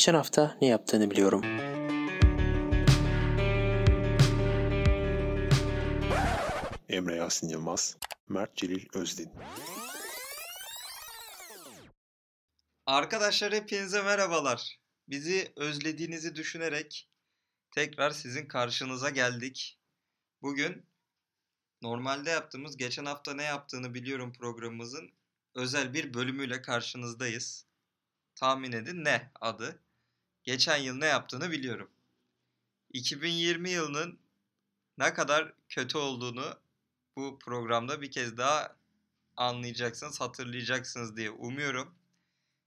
Geçen hafta ne yaptığını biliyorum. Emre Yasin Yılmaz, Mert Celil Özdin. Arkadaşlar hepinize merhabalar. Bizi özlediğinizi düşünerek tekrar sizin karşınıza geldik. Bugün normalde yaptığımız geçen hafta ne yaptığını biliyorum programımızın özel bir bölümüyle karşınızdayız. Tahmin edin ne adı? Geçen yıl ne yaptığını biliyorum. 2020 yılının ne kadar kötü olduğunu bu programda bir kez daha anlayacaksınız, hatırlayacaksınız diye umuyorum.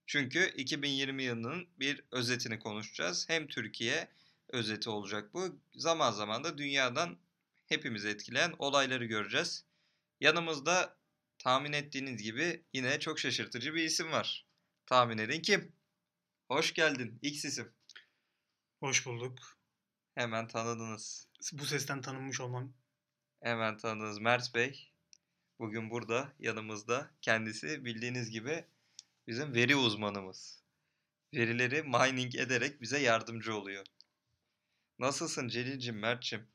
Çünkü 2020 yılının bir özetini konuşacağız. Hem Türkiye özeti olacak bu. Zaman zaman da dünyadan hepimizi etkileyen olayları göreceğiz. Yanımızda tahmin ettiğiniz gibi yine çok şaşırtıcı bir isim var. Tahmin edin kim? Hoş geldin X isim. Hoş bulduk. Hemen tanıdınız. Bu sesten tanınmış olmam. Hemen tanıdınız Mert Bey. Bugün burada yanımızda. Kendisi bildiğiniz gibi bizim veri uzmanımız. Verileri mining ederek bize yardımcı oluyor. Nasılsın Celil'cim, Mert'cim?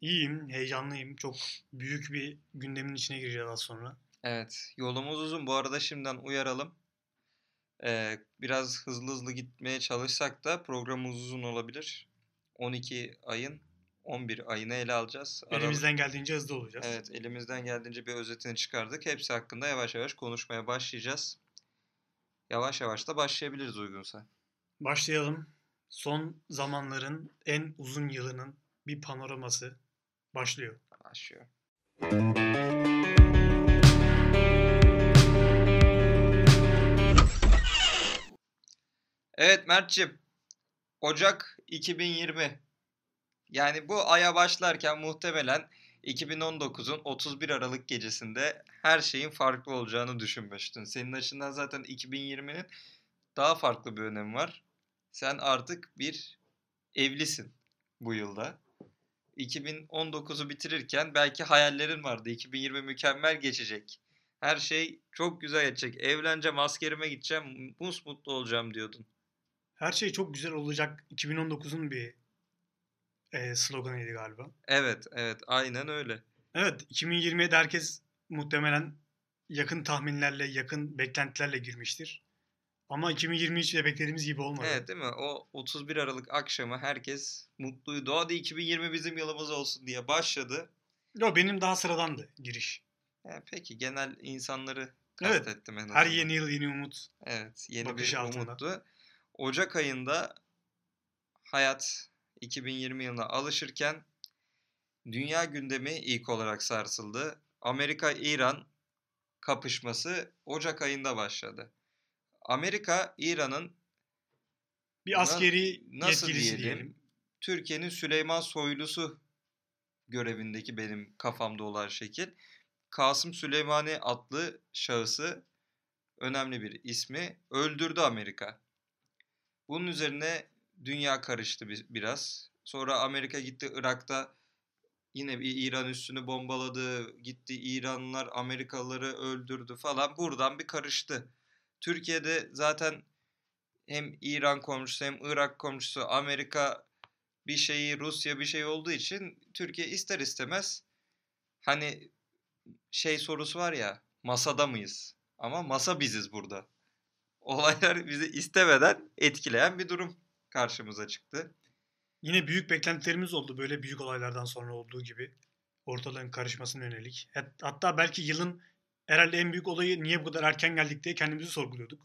İyiyim, heyecanlıyım. Çok büyük bir gündemin içine gireceğiz az sonra. Evet, yolumuz uzun. Bu arada şimdiden uyaralım. Ee, biraz hızlı hızlı gitmeye çalışsak da programımız uzun olabilir. 12 ayın 11 ayını ele alacağız. Aralık- Elimizden geldiğince hızlı olacağız. Evet, elimizden geldiğince bir özetini çıkardık. Hepsi hakkında yavaş yavaş konuşmaya başlayacağız. Yavaş yavaş da başlayabiliriz uygunsa. Başlayalım. Son zamanların en uzun yılının bir panoraması başlıyor. Başlıyor. Evet Mert'cim. Ocak 2020. Yani bu aya başlarken muhtemelen 2019'un 31 Aralık gecesinde her şeyin farklı olacağını düşünmüştün. Senin açından zaten 2020'nin daha farklı bir önemi var. Sen artık bir evlisin bu yılda. 2019'u bitirirken belki hayallerin vardı. 2020 mükemmel geçecek. Her şey çok güzel geçecek. Evleneceğim, askerime gideceğim, mus mutlu olacağım diyordun. Her şey çok güzel olacak. 2019'un bir e, sloganıydı galiba. Evet, evet, aynen öyle. Evet, 2020'de herkes muhtemelen yakın tahminlerle, yakın beklentilerle girmiştir. Ama 2023'de beklediğimiz gibi olmadı. Evet değil mi? O 31 Aralık akşamı herkes mutluydu. Hadi 2020 bizim yılımız olsun diye başladı. Yo, benim daha sıradandı giriş. Yani peki genel insanları Evet, kastettim en azından. Her yeni yıl yeni umut. Evet, yeni bakış bir altında. umuttu. Ocak ayında hayat 2020 yılına alışırken dünya gündemi ilk olarak sarsıldı. Amerika-İran kapışması Ocak ayında başladı. Amerika İran'ın Bir askeri nasıl yetkilisi diyelim, diyelim. Türkiye'nin Süleyman Soylusu görevindeki benim kafamda olan şekil. Kasım Süleymani adlı şahısı önemli bir ismi öldürdü Amerika. Bunun üzerine dünya karıştı bi- biraz. Sonra Amerika gitti Irak'ta yine bir İran üssünü bombaladı. Gitti İranlılar Amerikalıları öldürdü falan. Buradan bir karıştı. Türkiye'de zaten hem İran komşusu hem Irak komşusu Amerika bir şeyi Rusya bir şey olduğu için Türkiye ister istemez hani şey sorusu var ya masada mıyız? Ama masa biziz burada. Olaylar bizi istemeden etkileyen bir durum karşımıza çıktı. Yine büyük beklentilerimiz oldu böyle büyük olaylardan sonra olduğu gibi. Ortalığın karışmasına yönelik. Hat- Hatta belki yılın herhalde en büyük olayı niye bu kadar erken geldik diye kendimizi sorguluyorduk.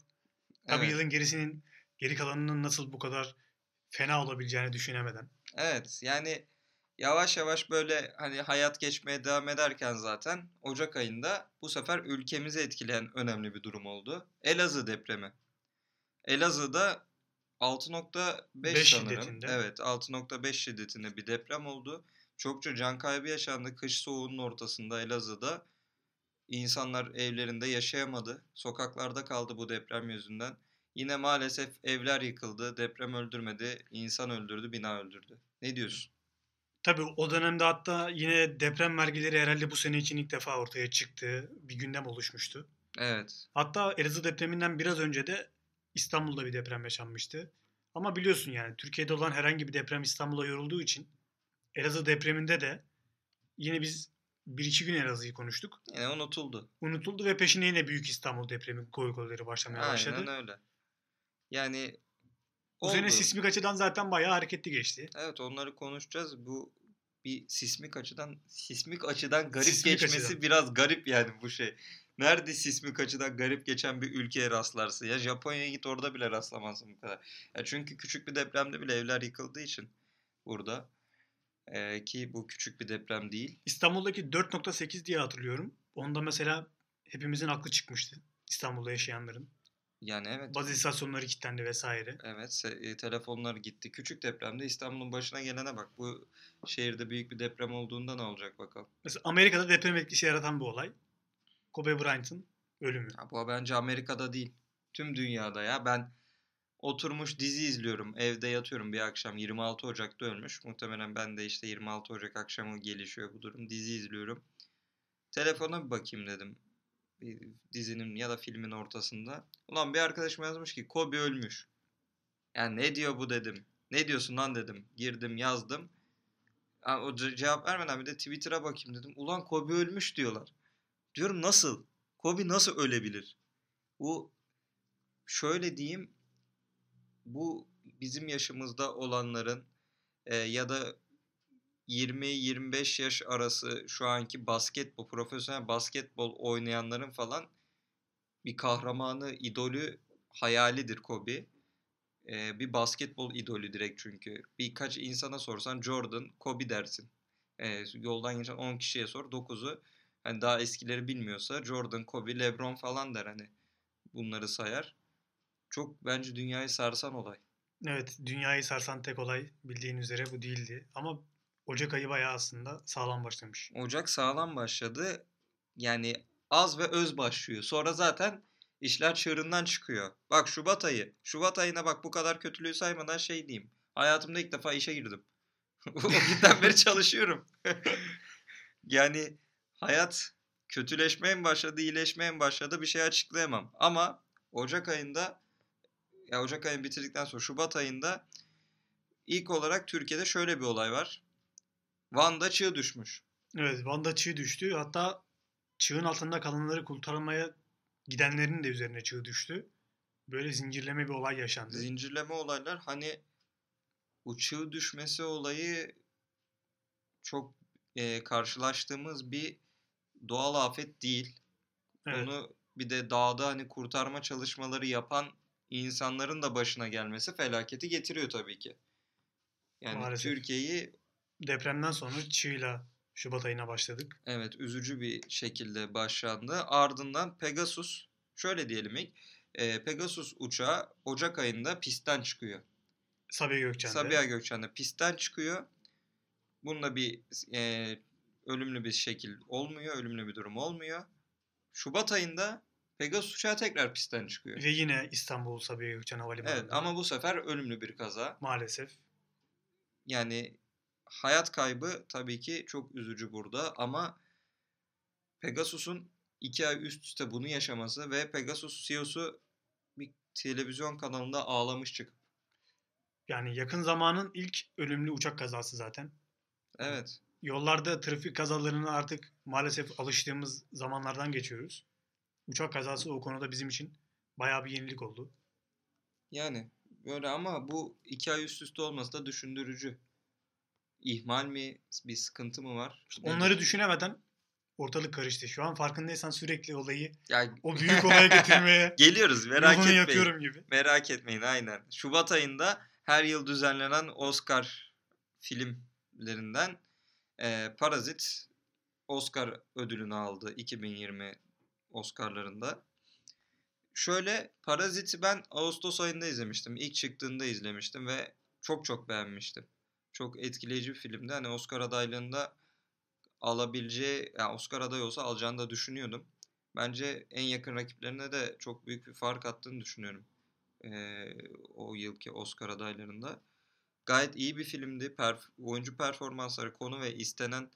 Tabii Evet. yılın gerisinin geri kalanının nasıl bu kadar fena olabileceğini düşünemeden. Evet yani yavaş yavaş böyle hani hayat geçmeye devam ederken zaten Ocak ayında bu sefer ülkemizi etkileyen önemli bir durum oldu. Elazığ depremi. Elazığ'da 6.5 Beş sanırım. şiddetinde. Evet 6.5 şiddetinde bir deprem oldu. Çokça can kaybı yaşandı. Kış soğuğunun ortasında Elazığ'da insanlar evlerinde yaşayamadı. Sokaklarda kaldı bu deprem yüzünden. Yine maalesef evler yıkıldı. Deprem öldürmedi. insan öldürdü, bina öldürdü. Ne diyorsun? Tabii o dönemde hatta yine deprem vergileri herhalde bu sene için ilk defa ortaya çıktı. Bir gündem oluşmuştu. Evet. Hatta Elazığ depreminden biraz önce de İstanbul'da bir deprem yaşanmıştı. Ama biliyorsun yani Türkiye'de olan herhangi bir deprem İstanbul'a yorulduğu için Elazığ depreminde de yine biz bir iki gün Elazığ'ı konuştuk. Yine unutuldu. Unutuldu ve peşine yine Büyük İstanbul depremi goygoları başlamaya başladı. Aynen öyle. Yani Bu sene sismik açıdan zaten bayağı hareketli geçti. Evet onları konuşacağız. Bu bir sismik açıdan sismik açıdan garip Sismik geçmesi açıdan. biraz garip yani bu şey. Nerede sismik açıdan garip geçen bir ülkeye rastlarsın? Ya Japonya'ya git orada bile rastlamazsın bu kadar. Ya çünkü küçük bir depremde bile evler yıkıldığı için burada Ee, ki bu küçük bir deprem değil. İstanbul'daki 4.8 diye hatırlıyorum. Onda mesela hepimizin aklı çıkmıştı. İstanbul'da yaşayanların. Yani evet. Bazı istasyonları kilitlendi vesaire. Evet, e, telefonlar gitti. Küçük depremde İstanbul'un başına gelene bak. Bu şehirde büyük bir deprem olduğunda ne olacak bakalım. Mesela Amerika'da deprem etkisi yaratan bir olay. Kobe Bryant'ın ölümü. Ya bu bence Amerika'da değil. Tüm dünyada ya. Ben oturmuş dizi izliyorum. Evde yatıyorum bir akşam. 26 Ocak'ta ölmüş. Muhtemelen ben de işte 26 Ocak akşamı gelişiyor bu durum. Dizi izliyorum. Telefona bir bakayım dedim. Dizinin ya da filmin ortasında. Ulan bir arkadaşım yazmış ki Kobe ölmüş. Yani ne diyor bu dedim. Ne diyorsun lan dedim. Girdim yazdım. Ha, o ce- cevap vermeden bir de Twitter'a bakayım dedim. Ulan Kobe ölmüş diyorlar. Diyorum nasıl? Kobe nasıl ölebilir? Bu şöyle diyeyim bu bizim yaşımızda olanların e, ya da 20-25 yaş arası şu anki basketbol, profesyonel basketbol oynayanların falan bir kahramanı, idolü, hayalidir Kobe. E, bir basketbol idolü direkt çünkü. Birkaç insana sorsan Jordan, Kobe dersin. E, yoldan geçen 10 kişiye sor 9'u hani daha eskileri bilmiyorsa Jordan, Kobe, LeBron falan der hani bunları sayar. Çok bence dünyayı sarsan olay. Evet, dünyayı sarsan tek olay bildiğin üzere bu değildi. Ama Ocak ayı bayağı aslında sağlam başlamış. Ocak sağlam başladı. Yani az ve öz başlıyor. Sonra zaten işler çığırından çıkıyor. Bak Şubat ayı. Şubat ayına bak bu kadar kötülüğü saymadan şey diyeyim. Hayatımda ilk defa işe girdim. o günden beri çalışıyorum. yani hayat kötüleşmeye mi başladı, iyileşmeye mi başladı bir şey açıklayamam. Ama Ocak ayında ya Ocak ayını bitirdikten sonra Şubat ayında ilk olarak Türkiye'de şöyle bir olay var. Van'da çığ düşmüş. Evet, Van'da çığ düştü. Hatta çığın altında kalanları kurtarmaya gidenlerin de üzerine çığ düştü. Böyle zincirleme bir olay yaşandı. Zincirleme olaylar hani bu çığ düşmesi olayı çok e, karşılaştığımız bir doğal afet değil. Evet. Onu bir de dağda hani kurtarma çalışmaları yapan insanların da başına gelmesi felaketi getiriyor tabii ki. Yani Maalesef. Türkiye'yi Depremden sonra çığla Şubat ayına başladık. evet üzücü bir şekilde başlandı. Ardından Pegasus şöyle diyelim ilk e, Pegasus uçağı Ocak ayında pistten çıkıyor. Sabiha Gökçen'de. Sabiha Gökçen'de pistten çıkıyor. Bununla bir e, ölümlü bir şekil olmuyor, ölümlü bir durum olmuyor. Şubat ayında Pegasus uçağı tekrar pistten çıkıyor. Ve yine İstanbul Sabiha Gökçen Havalimanı'nda. Evet ama bu sefer ölümlü bir kaza. Maalesef. Yani hayat kaybı tabii ki çok üzücü burada ama Pegasus'un iki ay üst üste bunu yaşaması ve Pegasus CEO'su bir televizyon kanalında ağlamış çıkıp. Yani yakın zamanın ilk ölümlü uçak kazası zaten. Evet. Yollarda trafik kazalarına artık maalesef alıştığımız zamanlardan geçiyoruz. Uçak kazası o konuda bizim için bayağı bir yenilik oldu. Yani böyle ama bu iki ay üst üste olması da düşündürücü. İhmal mi, bir sıkıntı mı var? Onları düşünemeden ortalık karıştı. Şu an farkındaysan sürekli olayı ya, o büyük olaya getirmeye geliyoruz merak etmeyin. yapıyorum gibi. Merak etmeyin aynen. Şubat ayında her yıl düzenlenen Oscar filmlerinden e, Parazit Oscar ödülünü aldı 2020 Oscar'larında. Şöyle Parazit'i ben Ağustos ayında izlemiştim. İlk çıktığında izlemiştim ve çok çok beğenmiştim. Çok etkileyici bir filmdi. Hani Oscar adaylığında alabileceği, yani Oscar adayı olsa alacağını da düşünüyordum. Bence en yakın rakiplerine de çok büyük bir fark attığını düşünüyorum. Ee, o yılki Oscar adaylarında. Gayet iyi bir filmdi. Perf- oyuncu performansları, konu ve istenen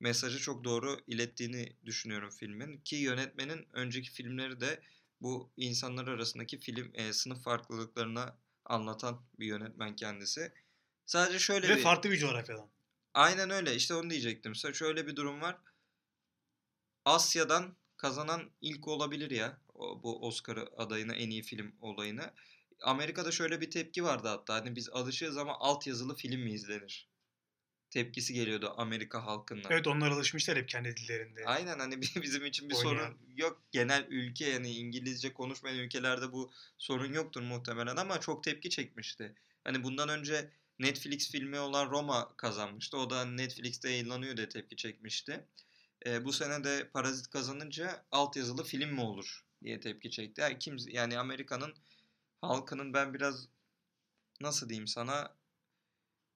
mesajı çok doğru ilettiğini düşünüyorum filmin. Ki yönetmenin önceki filmleri de bu insanlar arasındaki film e, sınıf farklılıklarına anlatan bir yönetmen kendisi. Sadece şöyle Ve bir farklı bir coğrafyadan. Aynen öyle. İşte onu diyecektim. Sa- Şöyle bir durum var. Asya'dan kazanan ilk olabilir ya. Bu Oscar adayına en iyi film olayını. Amerika'da şöyle bir tepki vardı hatta. Hani biz alışığız ama altyazılı film mi izlenir? Tepkisi geliyordu Amerika halkından. Evet onlar alışmışlar hep kendi dillerinde. Aynen hani bi- bizim için bir Oynayan. sorun yok. Genel ülke yani İngilizce konuşmayan ülkelerde bu sorun yoktur muhtemelen ama çok tepki çekmişti. Hani bundan önce Netflix filmi olan Roma kazanmıştı. O da Netflix'te yayınlanıyor diye tepki çekmişti. Ee, bu sene de Parazit kazanınca altyazılı film mi olur diye tepki çekti. Yani, kimse, yani Amerika'nın halkının ben biraz nasıl diyeyim sana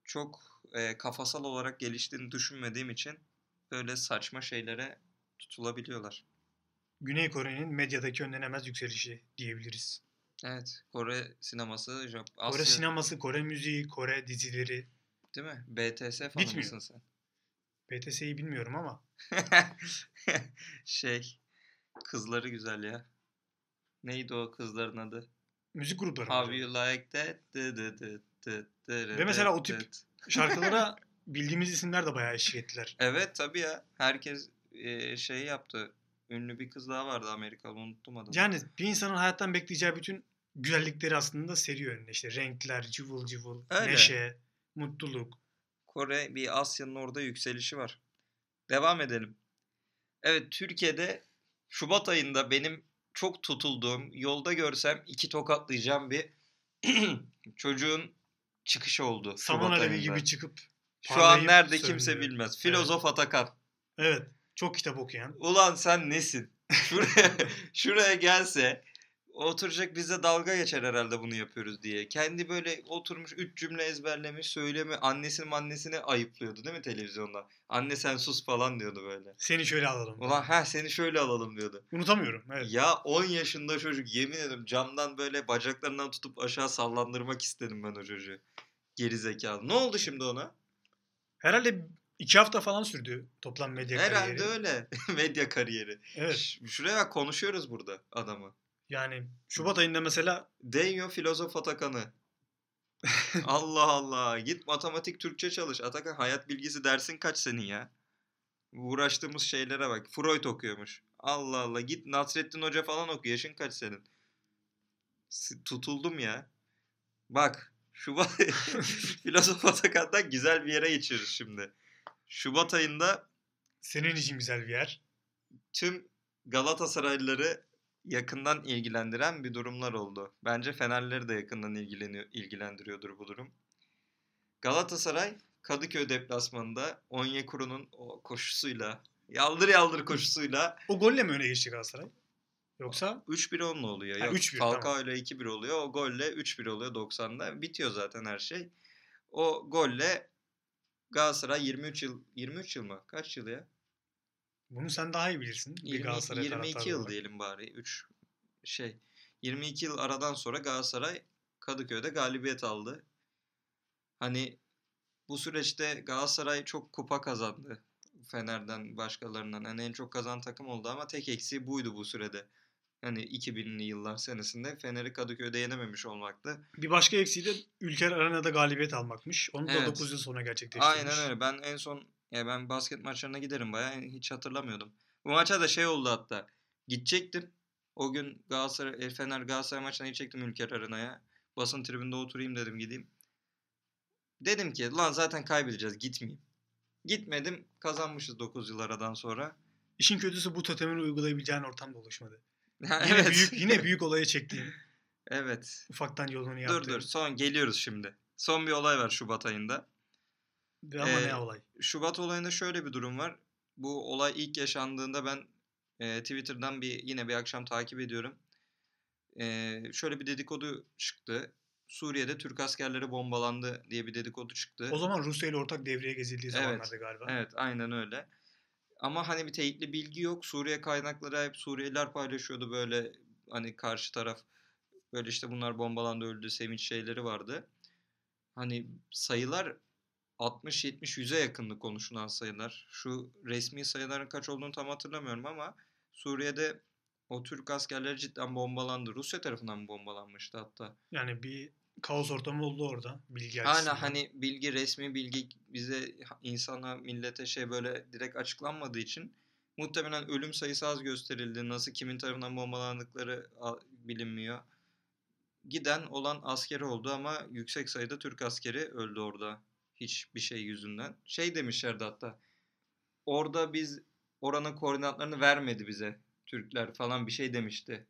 çok e, kafasal olarak geliştiğini düşünmediğim için böyle saçma şeylere tutulabiliyorlar. Güney Kore'nin medyadaki önlenemez yükselişi diyebiliriz. Evet, Kore sineması, Jap- Kore Asya, sineması, Kore müziği, Kore dizileri. değil mi? BTS fanı Bitmiyor. mısın sen? BTS'yi bilmiyorum ama şey, kızları güzel ya. Neydi o kızların adı? müzik grupları. How you like that? Dı dı dı dı dı Ve mesela o tip-. Şarkılara bildiğimiz isimler de bayağı eşlik ettiler. Evet tabii ya. Herkes e, şey yaptı. Ünlü bir kız daha vardı Amerikalı unuttum adını. Yani bir insanın hayattan bekleyeceği bütün güzellikleri aslında seriyor önüne. İşte renkler, cıvıl cıvıl, Öyle. neşe, mutluluk. Kore bir Asya'nın orada yükselişi var. Devam edelim. Evet Türkiye'de Şubat ayında benim çok tutulduğum, yolda görsem iki tokatlayacağım bir çocuğun çıkışı oldu. Saman alevi gibi çıkıp Şu an nerede kimse söndürüyor. bilmez. Filozof Atakan. Evet. Çok kitap okuyan. Ulan sen nesin? Şuraya, şuraya gelse oturacak bize dalga geçer herhalde bunu yapıyoruz diye. Kendi böyle oturmuş üç cümle ezberlemiş söylemi annesinin annesini ayıplıyordu değil mi televizyonda? Anne sen sus falan diyordu böyle. Seni şöyle alalım. Ulan ha seni şöyle alalım diyordu. Unutamıyorum. Evet. Ya 10 yaşında çocuk yemin ederim camdan böyle bacaklarından tutup aşağı sallandırmak istedim ben o çocuğu. Geri zekalı. Ne oldu şimdi ona? Herhalde iki hafta falan sürdü toplam medya Herhalde kariyeri. öyle. Medya kariyeri. Evet. Ş- Şuraya bak konuşuyoruz burada adamı. Yani Şubat ayında mesela Değiyor filozof Atakan'ı. Allah Allah. Git matematik Türkçe çalış. Atakan hayat bilgisi dersin kaç senin ya? Uğraştığımız şeylere bak. Freud okuyormuş. Allah Allah. Git Nasrettin Hoca falan oku. Yaşın kaç senin? Tutuldum ya. Bak. Şubat filozof Atakan'dan güzel bir yere geçiyoruz şimdi. Şubat ayında senin için güzel bir yer. tüm Galatasaraylıları yakından ilgilendiren bir durumlar oldu. Bence Fenerleri de yakından ilgileniyor, ilgilendiriyordur bu durum. Galatasaray Kadıköy deplasmanında Onyekuru'nun o koşusuyla, yaldır yaldır koşusuyla O golle mi öne geçti Galatasaray? Yoksa 3-1 onunla oluyor. Ha, Yok, 3-1, Falcao ile 2-1 oluyor. O golle 3-1 oluyor 90'da. Bitiyor zaten her şey. O golle Galatasaray 23 yıl 23 yıl mı? Kaç yıl ya? bunu sen daha iyi bilirsin. Bir 20, Galatasaray 22 taraftarı yıl olarak. diyelim bari. 3 şey 22 yıl aradan sonra Galatasaray Kadıköy'de galibiyet aldı. Hani bu süreçte Galatasaray çok kupa kazandı. Fener'den başkalarından. Hani en çok kazanan takım oldu ama tek eksiği buydu bu sürede. Hani 2000'li yıllar senesinde Fener'i Kadıköy'de yenememiş olmaktı. Bir başka eksiği de Ülker Arena'da galibiyet almakmış. Onu da Evet. 9 yıl sonra gerçekleştirmiş. Aynen öyle. Ben en son ya ben basket maçlarına giderim bayağı hiç hatırlamıyordum. Bu maça da şey oldu hatta. Gidecektim. O gün Galatasaray e, Fener Galatasaray maçına gidecektim Ülker Arena'ya. Basın tribünde oturayım dedim gideyim. Dedim ki lan zaten kaybedeceğiz gitmeyeyim. Gitmedim kazanmışız 9 yıl aradan sonra. İşin kötüsü bu totemini uygulayabileceğin ortamda oluşmadı. Yine evet. büyük yine büyük olaya çektiğin, evet. ufaktan yolunu Dur yaptığın. dur son geliyoruz şimdi. Son bir olay var Şubat ayında. Ve Ama Ee, ne olay. Şubat olayında şöyle bir durum var. Bu olay ilk yaşandığında ben e, Twitter'dan bir yine bir akşam takip ediyorum. E, şöyle bir dedikodu çıktı. Suriye'de Türk askerleri bombalandı diye bir dedikodu çıktı. O zaman Rusya ile ortak devreye gezildiği Evet, zamanlarda galiba. Evet aynen öyle. Ama hani bir teyitli bilgi yok. Suriye kaynakları hep Suriyeliler paylaşıyordu böyle hani karşı taraf böyle işte bunlar bombalandı öldü sevinç şeyleri vardı. Hani sayılar 60 70 100'e yakındı konuşulan sayılar. Şu resmi sayıların kaç olduğunu tam hatırlamıyorum ama Suriye'de o Türk askerleri cidden bombalandı. Rusya tarafından mı bombalanmıştı hatta? Yani bir kaos ortamı oldu orada bilgi Hala açısından. hani bilgi resmi bilgi bize insana millete şey böyle direkt açıklanmadığı için muhtemelen ölüm sayısı az gösterildi. Nasıl kimin tarafından bombalandıkları bilinmiyor. Giden olan askeri oldu ama yüksek sayıda Türk askeri öldü orada. Hiçbir şey yüzünden. Şey demişlerdi hatta. Orada biz oranın koordinatlarını vermedi bize. Türkler falan bir şey demişti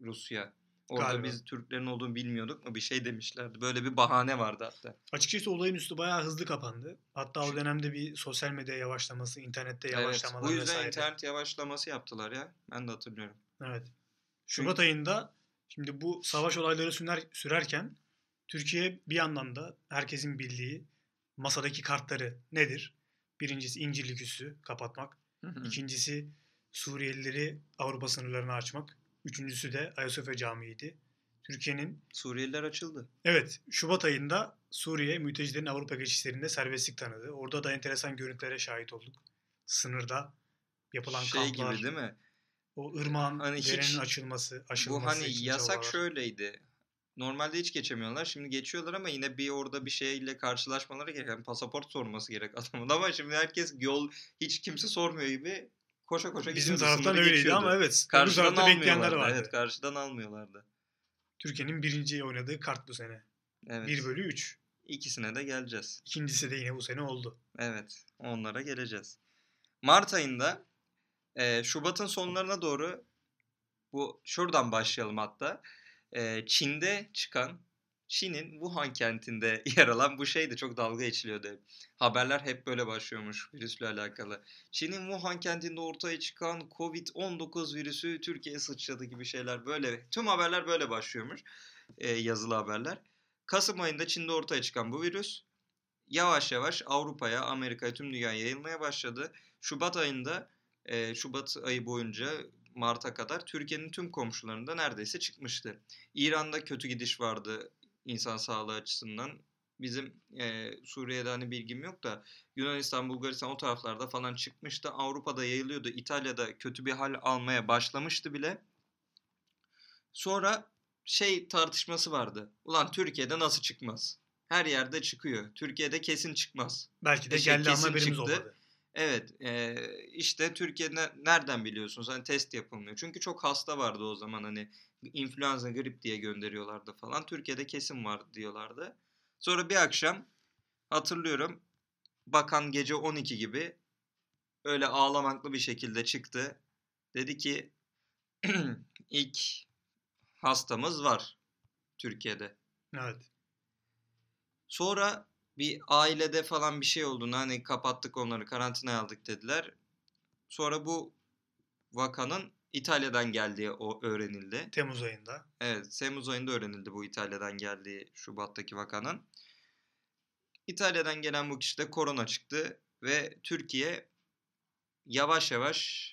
Rusya. Orada Galiba. biz Türklerin olduğunu bilmiyorduk mu bir şey demişlerdi. Böyle bir bahane vardı hatta. Açıkçası olayın üstü bayağı hızlı kapandı. Hatta o dönemde bir sosyal medya yavaşlaması, internette Evet, yavaşlamalar bu yüzden vesaire. internet yavaşlaması yaptılar ya. Ben de hatırlıyorum. Evet. Şubat ayında şimdi bu savaş olayları sürer, sürerken Türkiye bir yandan da herkesin bildiği masadaki kartları nedir? Birincisi İncirlik üssü kapatmak. İkincisi Suriyelileri Avrupa sınırlarına açmak. Üçüncüsü de Ayasofya Camii'ydi. Türkiye'nin Suriyeliler açıldı. evet Şubat ayında Suriye mültecilerin Avrupa geçişlerinde serbestlik tanıdı. Orada da enteresan görüntülere şahit olduk. Sınırda yapılan şey kamplar, gibi değil mi? o ırmağın Hani hiç- derenin açılması, aşılması Bu hani yasak çabalar. şöyleydi. Normalde hiç geçemiyorlar. Şimdi geçiyorlar ama yine bir orada bir şeyle karşılaşmaları gerek. Yani pasaport sorması gerek adamın. Ama şimdi herkes yol hiç kimse sormuyor gibi koşa koşa Bizim taraftan öyleydi geçiyordu. ama evet. Karşıdan almıyorlardı. vardı. Evet karşıdan almıyorlardı. Türkiye'nin birinci oynadığı kart bu sene. Evet. 1 bölü 3. İkisine de geleceğiz. İkincisi de yine bu sene oldu. Evet, onlara geleceğiz. Mart ayında e, Şubat'ın sonlarına doğru bu şuradan başlayalım hatta. E, Çin'de çıkan Çin'in Wuhan kentinde yer alan bu şey de çok dalga geçiliyordu. Haberler hep böyle başlıyormuş virüsle alakalı. Çin'in Wuhan kentinde ortaya çıkan Covid-19 virüsü Türkiye'ye sıçradı gibi şeyler böyle. Tüm haberler böyle başlıyormuş. e, yazılı haberler. Kasım ayında Çin'de ortaya çıkan bu virüs yavaş yavaş Avrupa'ya, Amerika'ya, tüm dünyaya yayılmaya başladı. Şubat ayında, e, Şubat ayı boyunca Mart'a kadar Türkiye'nin tüm komşularında neredeyse çıkmıştı. İran'da kötü gidiş vardı insan sağlığı açısından. Bizim e, Suriye'de hani bilgim yok da Yunanistan, Bulgaristan o taraflarda falan çıkmıştı. Avrupa'da yayılıyordu. İtalya'da kötü bir hal almaya başlamıştı bile. Sonra şey tartışması vardı. Ulan Türkiye'de nasıl çıkmaz? Her yerde çıkıyor. Türkiye'de kesin çıkmaz. Belki de Şey, geldi ama haberimiz çıktı. olmadı. Evet, eee, işte Türkiye'de nereden biliyorsunuz? Hani test yapılmıyor. Çünkü çok hasta vardı o zaman hani influenza, grip diye gönderiyorlardı falan. Türkiye'de kesin var diyorlardı. Sonra bir akşam hatırlıyorum bakan gece 12 gibi öyle ağlamaklı bir şekilde çıktı. Dedi ki ilk hastamız var Türkiye'de. Evet. Sonra bir ailede falan bir şey olduğunu hani kapattık onları karantinaya aldık dediler. Sonra bu vakanın İtalya'dan geldiği o öğrenildi. Temmuz ayında. Evet Temmuz ayında öğrenildi bu İtalya'dan geldiği Şubat'taki vakanın. İtalya'dan gelen bu kişide korona çıktı ve Türkiye yavaş yavaş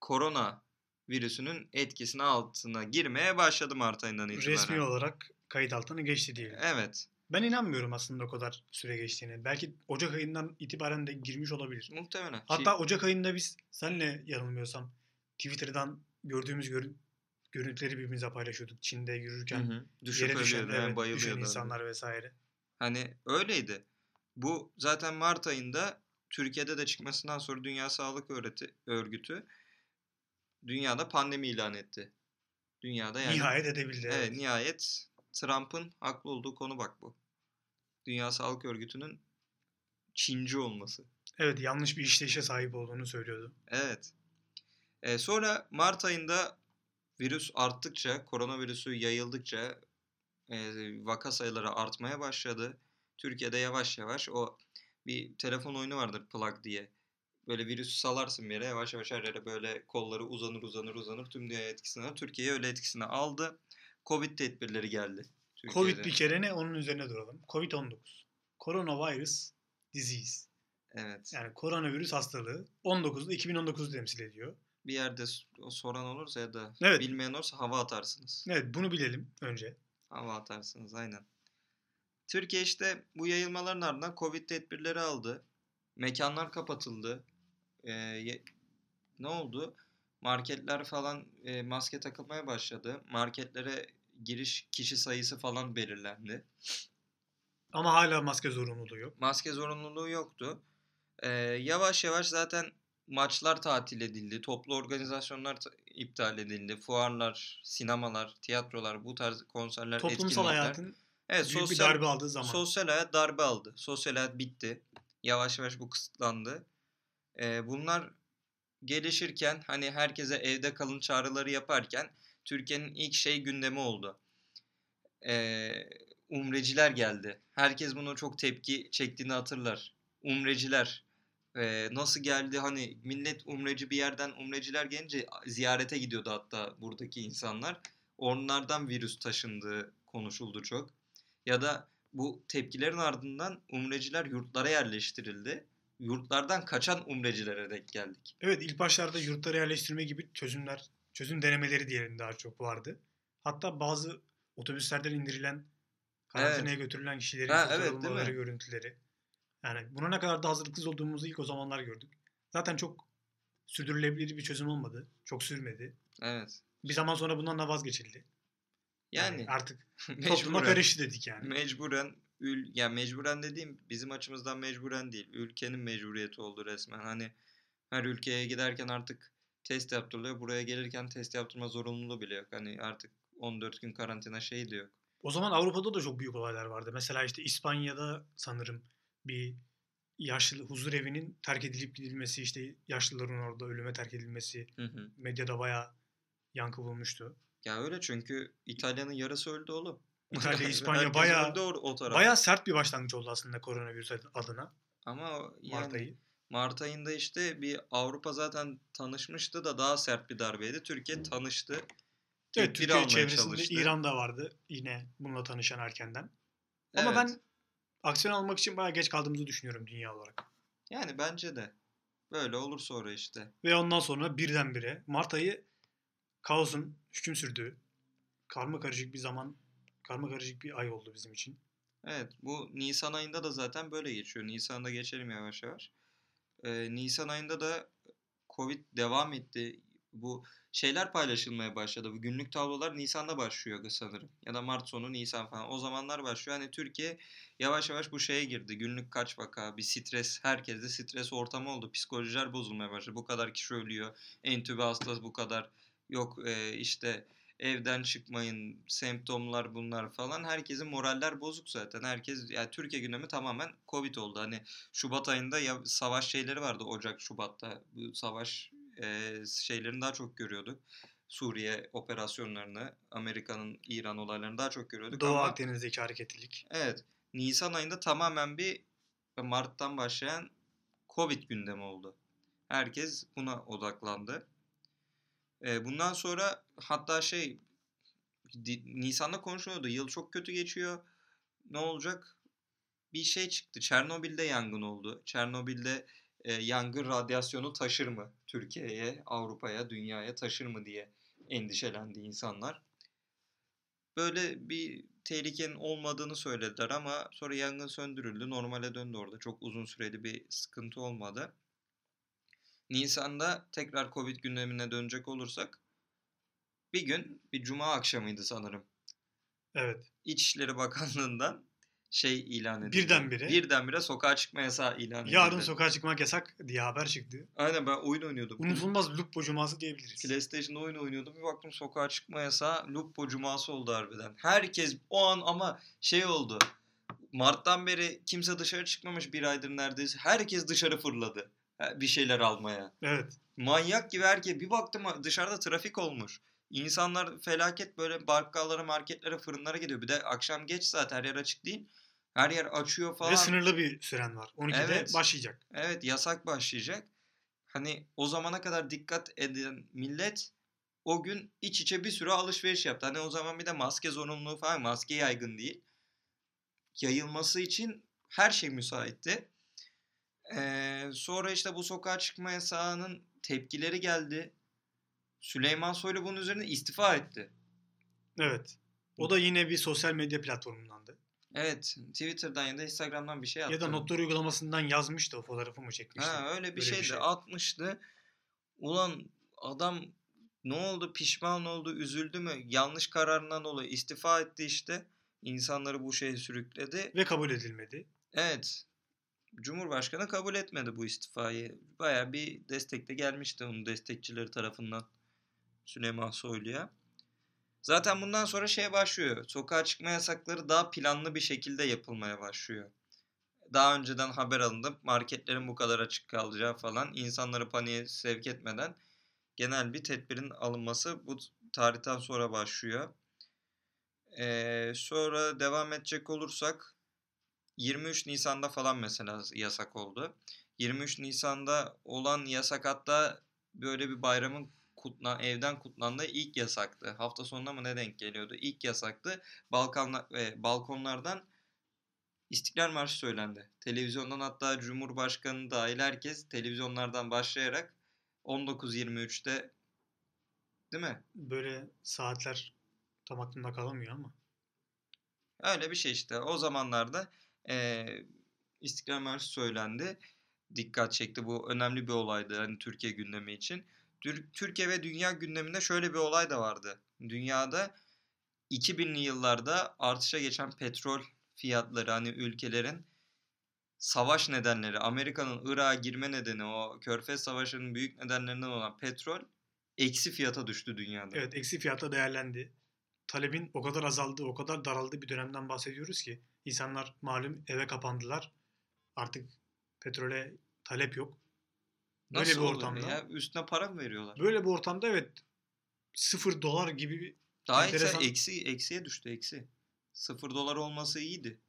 korona virüsünün etkisine altına girmeye başladı Mart ayından itibaren. Resmi olarak kayıt altına geçti diyelim. Evet. Ben inanmıyorum aslında o kadar süre geçtiğine. Belki Ocak ayından itibaren de girmiş olabilir. Muhtemelen. Hatta Ocak ayında biz senle yanılmıyorsam Twitter'dan gördüğümüz görün- görüntüleri birbirimize paylaşıyorduk. Çin'de Hı yürürken hı. Düşüp yere düşen, yani evet, düşen insanlar vesaire. Hani öyleydi. Bu zaten Mart ayında Türkiye'de de çıkmasından sonra Dünya Sağlık Örgütü dünyada pandemi ilan etti. Dünyada yani. Nihayet edebildi. Evet, Evet. nihayet Trump'ın haklı olduğu konu bak bu. Dünya Sağlık Örgütü'nün Çinci olması. evet yanlış bir işleyişe sahip olduğunu söylüyordu. Evet. Ee, sonra Mart ayında virüs arttıkça, koronavirüsü yayıldıkça e, vaka sayıları artmaya başladı. Türkiye'de yavaş yavaş o bir telefon oyunu vardır Plug diye. Böyle virüsü salarsın bir yere yavaş yavaş her yere böyle kolları uzanır uzanır uzanır tüm dünya etkisine alır. Türkiye öyle etkisine aldı. Covid tedbirleri geldi. Türkiye'de. Covid bir kere ne onun üzerine duralım. Covid-19. Coronavirus disease. Evet. Yani koronavirüs hastalığı 19'da 2019'u temsil ediyor. Bir yerde soran olursa ya da Evet. bilmeyen olursa hava atarsınız. Evet bunu bilelim önce. Hava atarsınız aynen. Türkiye işte bu yayılmaların ardından Covid tedbirleri aldı. Mekanlar kapatıldı. Ee, ne oldu? Marketler falan e, maske takılmaya başladı. Marketlere giriş kişi sayısı falan belirlendi. Ama hala maske zorunluluğu yok. Maske zorunluluğu yoktu. Ee, yavaş yavaş zaten maçlar tatil edildi. Toplu organizasyonlar ta- iptal edildi. Fuarlar, sinemalar, tiyatrolar, bu tarz konserler, Toplumsal etkinlikler. hayatın evet, büyük bir sosyal, darbe aldığı zaman. sosyal hayat darbe aldı. Sosyal hayat bitti. Yavaş yavaş bu kısıtlandı. Ee, bunlar gelişirken hani herkese evde kalın çağrıları yaparken Türkiye'nin ilk şey gündemi oldu. Ee, umreciler geldi. Herkes bunu çok tepki çektiğini hatırlar. Umreciler ee, nasıl geldi hani millet umreci bir yerden umreciler gelince ziyarete gidiyordu hatta buradaki insanlar. Onlardan virüs taşındığı konuşuldu çok. Ya da bu tepkilerin ardından umreciler yurtlara yerleştirildi. Yurtlardan kaçan umrecilere denk geldik. Evet ilk başlarda yurtlara yerleştirme gibi çözümler, çözüm denemeleri diyelim daha çok vardı. Hatta bazı otobüslerden indirilen, karantinaya götürülen kişilerin Ha, evet, fotoğrafları, mi? görüntüleri. Yani buna ne kadar da hazırlıksız olduğumuzu ilk o zamanlar gördük. Zaten çok sürdürülebilir bir çözüm olmadı. Çok sürmedi. Evet. Bir zaman sonra bundan da vazgeçildi. Yani artık topluma karıştı dedik yani. mecburen ül ya mecburen dediğim bizim açımızdan mecburen değil. Ülkenin mecburiyeti oldu resmen. Hani her ülkeye giderken artık test yaptırılıyor. Buraya gelirken test yaptırma zorunluluğu bile yok. Hani artık 14 gün karantina şeyi de yok. O zaman Avrupa'da da çok büyük olaylar vardı. Mesela işte İspanya'da sanırım bir yaşlı huzur evinin terk edilip gidilmesi, işte yaşlıların orada ölüme terk edilmesi Hı hı. medyada bayağı yankı bulmuştu. Ya öyle çünkü İtalya'nın yarısı öldü oğlum. İtalya, İspanya bayağı- o, o. Bayağı sert bir başlangıç oldu aslında koronavirüs adına Ama yani Mart ayı. Mart ayında işte bir Avrupa zaten tanışmıştı da daha sert bir darbeydi. Türkiye tanıştı. Evet Türkiye çevresinde çalıştı. İran'da vardı yine bununla tanışan erkenden. Ama Evet. ben aksiyon almak için bayağı geç kaldığımızı düşünüyorum dünya olarak. Yani bence de. Böyle olur sonra işte. Ve ondan sonra birdenbire Mart ayı kaosun hüküm sürdüğü karma karışık bir zaman, karma karışık bir ay oldu bizim için. Evet bu Nisan ayında da zaten böyle geçiyor. Nisan'da geçelim yavaş yavaş. Ee, Nisan ayında da Covid devam etti. Bu şeyler paylaşılmaya başladı. Bu günlük tablolar Nisan'da başlıyor sanırım. Ya da Mart sonu Nisan falan. O zamanlar başlıyor. Hani Türkiye yavaş yavaş bu şeye girdi. Günlük kaç vaka, bir stres, herkeste stres ortamı oldu. Psikolojiler bozulmaya başladı. Bu kadar kişi ölüyor. Entübe hastası bu kadar. Yok e, işte evden çıkmayın, semptomlar bunlar falan. Herkesin moraller bozuk zaten. Herkes yani Türkiye gündemi tamamen Covid oldu. Hani Şubat ayında ya savaş şeyleri vardı Ocak Şubat'ta. Bu savaş e, şeylerini daha çok görüyorduk. Suriye operasyonlarını, Amerika'nın İran olaylarını daha çok görüyorduk Doğu ama Akdeniz'deki hareketlilik. evet Nisan ayında tamamen bir Mart'tan başlayan Covid gündemi oldu. Herkes buna odaklandı. Bundan sonra hatta şey Nisan'da konuşuluyordu. Yıl çok kötü geçiyor. Ne olacak? Bir şey çıktı. Çernobil'de yangın oldu. Çernobil'de e, yangın radyasyonu taşır mı? Türkiye'ye, Avrupa'ya, dünyaya taşır mı diye endişelendi insanlar. Böyle bir tehlikenin olmadığını söylediler ama sonra yangın söndürüldü. Normale döndü orada. Çok uzun süreli bir sıkıntı olmadı. Nisan'da tekrar Covid gündemine dönecek olursak bir gün bir cuma akşamıydı sanırım. Evet. İçişleri Bakanlığı'ndan şey ilan edildi. Birdenbire. Birdenbire sokağa çıkma yasağı ilan edildi. Yarın sokağa çıkmak yasak diye haber çıktı. Aynen ben oyun oynuyordum. Unutulmaz Lupo Cuması diyebiliriz. PlayStation'da oyun oynuyordum. Bir baktım sokağa çıkma yasağı Lupo Cuması oldu harbiden. Herkes o an ama şey oldu. Mart'tan beri kimse dışarı çıkmamış bir aydır neredeyse. Herkes dışarı fırladı. Ha, Bir şeyler almaya. Evet. Manyak gibi herkes. Bir baktım dışarıda trafik olmuş. İnsanlar felaket böyle bakkallara, marketlere, fırınlara gidiyor. Bir de akşam geç saat her yer açık değil. Her yer açıyor falan. Ve sınırlı bir süren var. 12'de Evet. başlayacak. Evet yasak başlayacak. Hani o zamana kadar dikkat eden millet o gün iç içe bir sürü alışveriş yaptı. Hani o zaman bir de maske zorunluluğu falan maske yaygın değil. Yayılması için her şey müsaitti. Ee, sonra işte bu sokağa çıkma yasağının tepkileri geldi. Süleyman Soylu bunun üzerine istifa etti. Evet. O da yine bir sosyal medya platformundandı. Evet Twitter'dan ya da Instagram'dan bir şey attı. Ya da notlar uygulamasından yazmıştı o fotoğrafı mı çekmişti. Ha öyle bir Öyle bir şeydi. şey. Atmıştı. Ulan adam Ne oldu? Pişman oldu, üzüldü mü? Yanlış kararından dolayı istifa etti işte. İnsanları bu şeye sürükledi. Ve kabul edilmedi. Evet. Cumhurbaşkanı kabul etmedi bu istifayı. Baya bir destek de gelmişti onun destekçileri tarafından Süleyman Soylu'ya. Zaten bundan sonra şey başlıyor. Sokağa çıkma yasakları daha planlı bir şekilde yapılmaya başlıyor. Daha önceden haber alınıp marketlerin bu kadar açık kalacağı falan insanları paniğe sevk etmeden genel bir tedbirin alınması bu tarihten sonra başlıyor. Ee, sonra devam edecek olursak 23 Nisan'da falan mesela yasak oldu. 23 Nisan'da olan yasak hatta böyle bir bayramın kutla, evden kutlandığı ilk yasaktı. Hafta sonuna mı ne denk geliyordu? İlk yasaktı. Balkanlar, e, balkonlardan İstiklal Marşı söylendi. Televizyondan hatta Cumhurbaşkanı dahil herkes televizyonlardan başlayarak 19.23'te değil mi? Böyle saatler tam aklımda kalamıyor ama. Öyle bir şey işte. O zamanlarda e, İstiklal Marşı söylendi. Dikkat çekti. Bu önemli bir olaydı hani Türkiye gündemi için. Tür- Türkiye ve dünya gündeminde şöyle bir olay da vardı. Dünyada 2000'li yıllarda artışa geçen petrol fiyatları hani ülkelerin savaş nedenleri, Amerika'nın Irak'a girme nedeni, o Körfez Savaşı'nın büyük nedenlerinden olan petrol eksi fiyata düştü dünyada. Evet eksi fiyata değerlendi. Talebin o kadar azaldığı, o kadar daraldığı bir dönemden bahsediyoruz ki insanlar malum eve kapandılar. Artık petrole talep yok. Böyle Nasıl bir ortamda ya? Üstüne para mı veriyorlar? böyle bir ortamda evet sıfır dolar gibi bir Daha enteresan- eksi, eksiye düştü eksi. Sıfır dolar olması iyiydi.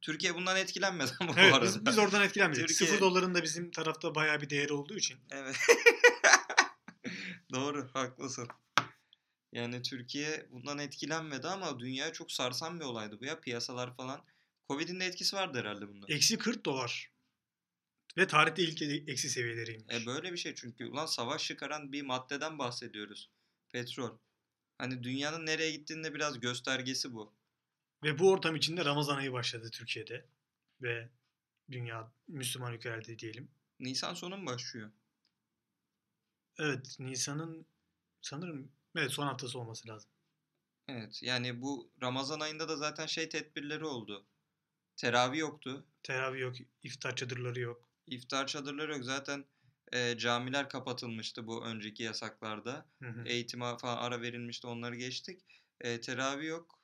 Türkiye bundan etkilenmedi ama bu Evet arada. biz, biz oradan etkilenmedik. Türkiye- Sıfır doların da bizim tarafta bayağı bir değeri olduğu için. Evet. Doğru, haklısın. Yani Türkiye bundan etkilenmedi ama dünyayı çok sarsan bir olaydı bu ya. Piyasalar falan. Covid'in de etkisi vardı herhalde bunda. Eksi 40 dolar. Ve tarihte ilk eksi seviyeleriymiş. E böyle bir şey çünkü. Ulan savaş çıkaran bir maddeden bahsediyoruz. Petrol. Hani dünyanın nereye gittiğinde biraz göstergesi bu. Ve bu ortam içinde Ramazan ayı başladı Türkiye'de. Ve dünya Müslüman ülkelerde diyelim. Nisan sonu mu başlıyor? Evet Nisan'ın sanırım evet son haftası olması lazım. Evet yani bu Ramazan ayında da zaten şey tedbirleri oldu. Teravih yoktu. Teravih yok, iftar çadırları yok. İftar çadırları yok. Zaten e, camiler kapatılmıştı bu önceki yasaklarda. Hı hı. Eğitime falan ara verilmişti onları geçtik. E, teravih yok.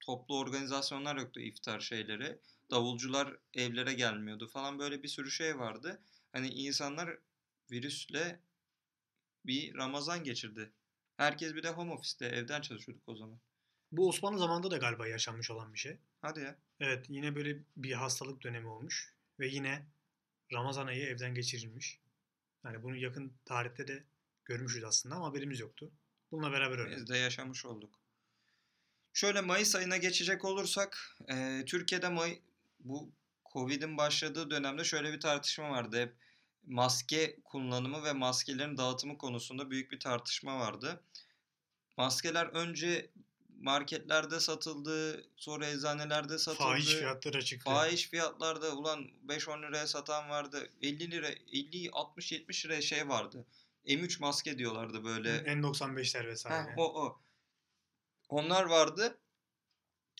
Toplu organizasyonlar yoktu iftar şeyleri. Davulcular evlere gelmiyordu falan böyle bir sürü şey vardı. Hani insanlar virüsle bir Ramazan geçirdi. Herkes bir de home office'te evden çalışıyorduk o zaman. Bu Osmanlı zamanında da galiba yaşanmış olan bir şey. Hadi ya. Evet yine böyle bir hastalık dönemi olmuş. Ve yine Ramazan ayı evden geçirilmiş. Yani bunu yakın tarihte de görmüşüz aslında ama haberimiz yoktu. Bununla beraber öğrendik. Biz de yaşamış olduk. Şöyle Mayıs ayına geçecek olursak e, Türkiye'de May bu Covid'in başladığı dönemde şöyle bir tartışma vardı. Hep maske kullanımı ve maskelerin dağıtımı konusunda büyük bir tartışma vardı. Maskeler önce marketlerde satıldı, sonra eczanelerde satıldı. Fahiş fiyatlara çıktı. Fahiş fiyatlarda ulan 5-10 liraya satan vardı. 50 lira, 50, 60, 70 liraya şey vardı. M3 maske diyorlardı böyle. N95'ler vesaire. Heh, o o. Onlar vardı.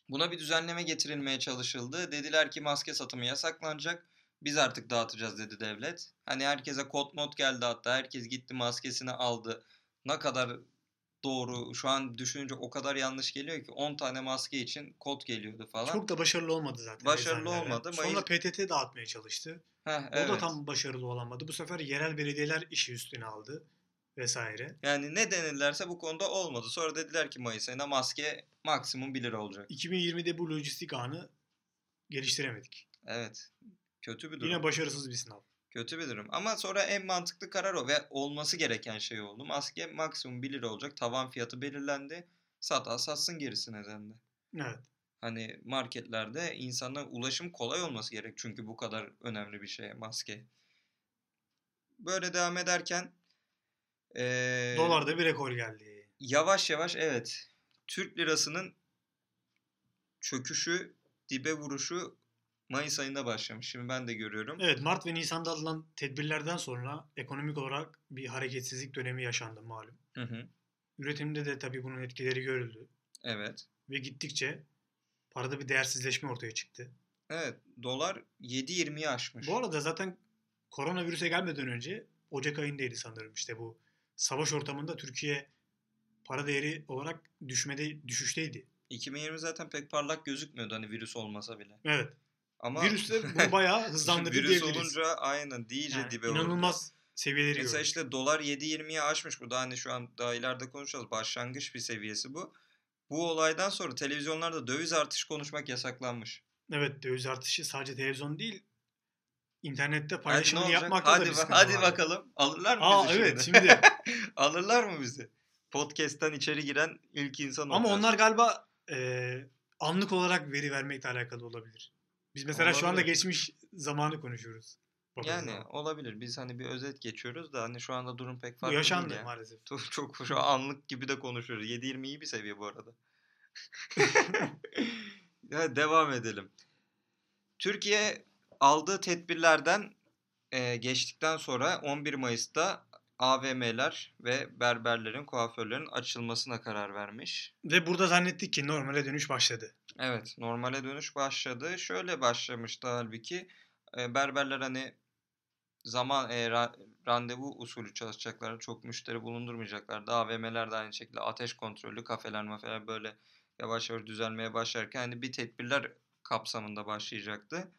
Buna bir düzenleme getirilmeye çalışıldı. Dediler ki maske satımı yasaklanacak. Biz artık dağıtacağız dedi devlet. Hani herkese kod mod geldi hatta. Herkes gitti maskesini aldı. Ne kadar doğru. Şu an düşününce o kadar yanlış geliyor ki 10 tane maske için kod geliyordu falan. Çok da başarılı olmadı zaten. Başarılı eczanelere. olmadı. Sonra Mayıs- PTT dağıtmaya çalıştı. Heh, O da evet. tam başarılı olamadı. Bu sefer yerel belediyeler işi üstüne aldı vesaire. Yani ne denirlerse bu konuda olmadı. Sonra dediler ki Mayıs ayında maske maksimum 1 lira olacak. 2020'de bu lojistik ağını geliştiremedik. Evet. Kötü bir durum. Yine başarısız bir sınav. Kötü bir durum. Ama sonra en mantıklı karar o ve olması gereken şey oldu. Maske maksimum 1 lira olacak. Tavan fiyatı belirlendi. Sat satsın gerisine dendi. Evet. Hani marketlerde insanlara ulaşım kolay olması gerek. Çünkü bu kadar önemli bir şey maske. Böyle devam ederken eee, Dolarda bir rekor geldi. yavaş yavaş evet Türk lirasının çöküşü, dibe vuruşu Mayıs ayında başlamış. Şimdi ben de görüyorum. Evet Mart ve Nisan'da alınan tedbirlerden sonra ekonomik olarak bir hareketsizlik dönemi yaşandı malum. Hı hı. Üretimde de tabii bunun etkileri görüldü. Evet. Ve gittikçe parada bir değersizleşme ortaya çıktı. Evet. Dolar 7.20'yi aşmış. Bu arada zaten koronavirüse gelmeden önce Ocak ayındaydı sanırım işte bu savaş ortamında Türkiye para değeri olarak düşmede düşüşteydi. 2020 zaten pek parlak gözükmüyordu hani virüs olmasa bile. Evet. Ama Virüs de bunu bayağı hızlandırdı virüs diyebiliriz. olunca aynen iyice Yani dibe vurdu. inanılmaz seviyeleri Mesela gördük. işte dolar 7.20'ye aşmış. Bu da hani şu an daha ileride konuşacağız. Başlangıç bir seviyesi bu. Bu olaydan sonra televizyonlarda döviz artışı konuşmak yasaklanmış. Evet döviz artışı sadece televizyon değil internette paylaşımını olacak? yapmakta hadi, da sıkıntı hadi var. bakalım. Alırlar mı Aa bizi evet şimdi? şimdi Alırlar mı bizi? Podcast'ten içeri giren ilk insan ama onlar galiba e, anlık olarak veri vermekle alakalı olabilir. Biz mesela şu anda Olabilir. geçmiş zamanı konuşuyoruz. yani zaman. olabilir. Biz hani bir özet geçiyoruz da hani şu anda durum pek farklı yaşandı değil ya. maalesef. Çok, çok şu an anlık gibi de konuşuyoruz. 7.20 iyi bir seviye bu arada. ya devam edelim. Türkiye aldığı tedbirlerden e, geçtikten sonra 11 Mayıs'ta AVM'ler ve berberlerin, kuaförlerin açılmasına karar vermiş. Ve burada zannettik ki normale dönüş başladı. Evet, normale dönüş başladı. Şöyle başlamıştı halbuki. Berberler hani zaman e, ra- randevu usulü çalışacaklar. Çok müşteri bulundurmayacaklardı. AVM'ler de aynı şekilde ateş kontrolü, kafeler, mafeler böyle yavaş yavaş düzelmeye başlarken hani bir tedbirler kapsamında başlayacaktı.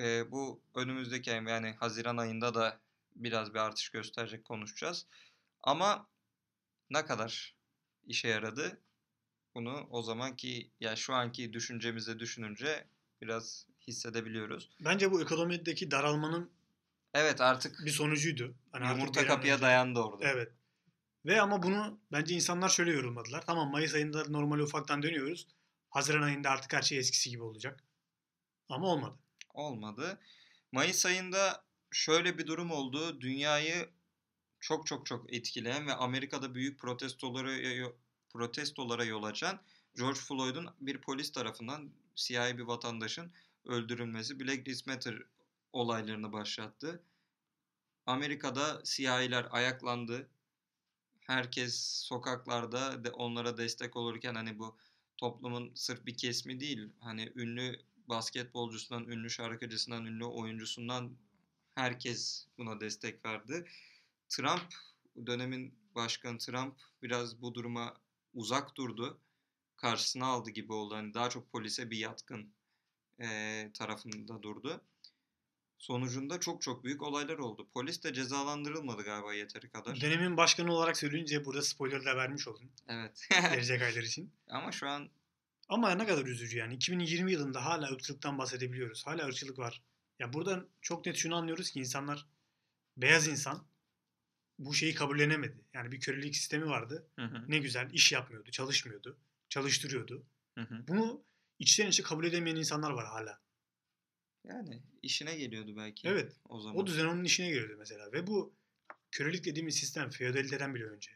E, bu önümüzdeki ay yani Haziran ayında da biraz bir artış gösterecek konuşacağız. Ama ne kadar işe yaradı? Bunu o zamanki ya şu anki düşüncemize düşününce biraz hissedebiliyoruz. Bence bu ekonomideki daralmanın Evet artık bir sonucuydu. Hani yumurta kapıya önce- dayandı orada. Evet. Ve ama bunu bence insanlar şöyle yorumladılar. Tamam Mayıs ayında normale ufaktan dönüyoruz. Haziran ayında artık her şey eskisi gibi olacak. Ama olmadı. Olmadı. Mayıs ayında şöyle bir durum oldu. Dünyayı çok çok çok etkileyen ve Amerika'da büyük protestolara protestolara yol açan George Floyd'un bir polis tarafından siyahi bir vatandaşın öldürülmesi Black Lives Matter olaylarını başlattı. Amerika'da siyahiler ayaklandı. Herkes sokaklarda de onlara destek olurken hani bu toplumun sırf bir kesimi değil. Hani ünlü basketbolcusundan, ünlü şarkıcısından, ünlü oyuncusundan herkes buna destek verdi. Trump, dönemin başkanı Trump biraz bu duruma uzak durdu. Karşısına aldı gibi oldu. Hani daha çok polise bir yatkın eee, tarafında durdu. Sonucunda çok çok büyük olaylar oldu. Polis de cezalandırılmadı galiba yeteri kadar. Dönemin başkanı olarak söyleyince burada spoiler da vermiş oldun. Evet. Gelecek aylar için. Ama şu an Ama ne kadar üzücü yani. 2020 yılında hala ırkçılıktan bahsedebiliyoruz. Hala ırkçılık var. Ya buradan çok net şunu anlıyoruz ki insanlar beyaz insan bu şeyi kabullenemedi. Yani bir kölelik sistemi vardı. Hı hı, Ne güzel iş yapmıyordu, çalışmıyordu, çalıştırıyordu. hı hı. Bunu içten içe kabul edemeyen insanlar var hala. yani işine geliyordu belki Evet. o zaman. O düzen onun işine geliyordu mesela. Ve bu kölelik dediğimiz sistem feodaliteden bile önce.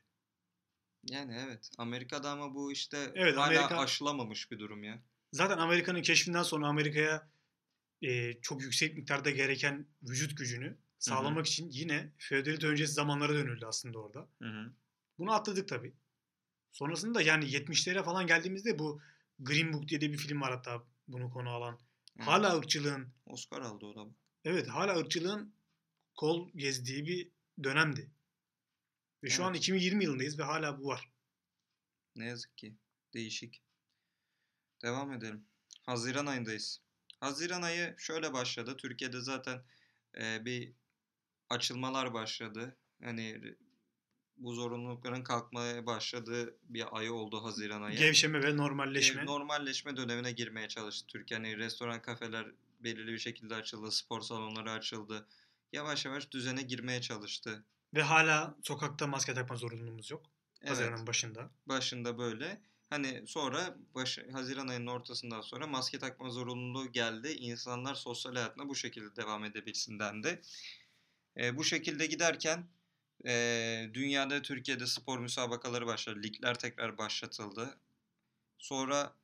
Yani evet. Amerika'da ama bu işte Evet, hala Amerika- aşılamamış bir durum ya. Zaten Amerika'nın keşfinden sonra Amerika'ya e, çok yüksek miktarda gereken vücut gücünü sağlamak için yine feodalite öncesi zamanlara dönüldü aslında orada. Hı hı. Bunu atladık tabii. Sonrasında yani 70'lere falan geldiğimizde bu Green Book diye de bir film var hatta bunu konu alan. Evet. Hala ırkçılığın, Oscar aldı o da. evet hala ırkçılığın kol gezdiği bir dönemdi. Ve şu Evet. an 2020 yılındayız ve hala bu var. Ne yazık ki. Değişik. Devam edelim. Haziran ayındayız. Haziran ayı şöyle başladı. Türkiye'de zaten e, bir açılmalar başladı. Hani bu zorunlulukların kalkmaya başladığı bir ay oldu Haziran ayı. Gevşeme ve normalleşme. E, normalleşme dönemine girmeye çalıştı Türkiye. Hani restoran, kafeler belirli bir şekilde açıldı. Spor salonları açıldı. Yavaş yavaş düzene girmeye çalıştı. Ve hala sokakta maske takma zorunluluğumuz yok. Evet. Haziran'ın başında. başında böyle. Hani sonra baş, Haziran ayının ortasından sonra maske takma zorunluluğu geldi. İnsanlar sosyal hayatına bu şekilde devam edebilsin dendi. E, bu şekilde giderken e, dünyada Türkiye'de spor müsabakaları başladı. Ligler tekrar başlatıldı. Sonra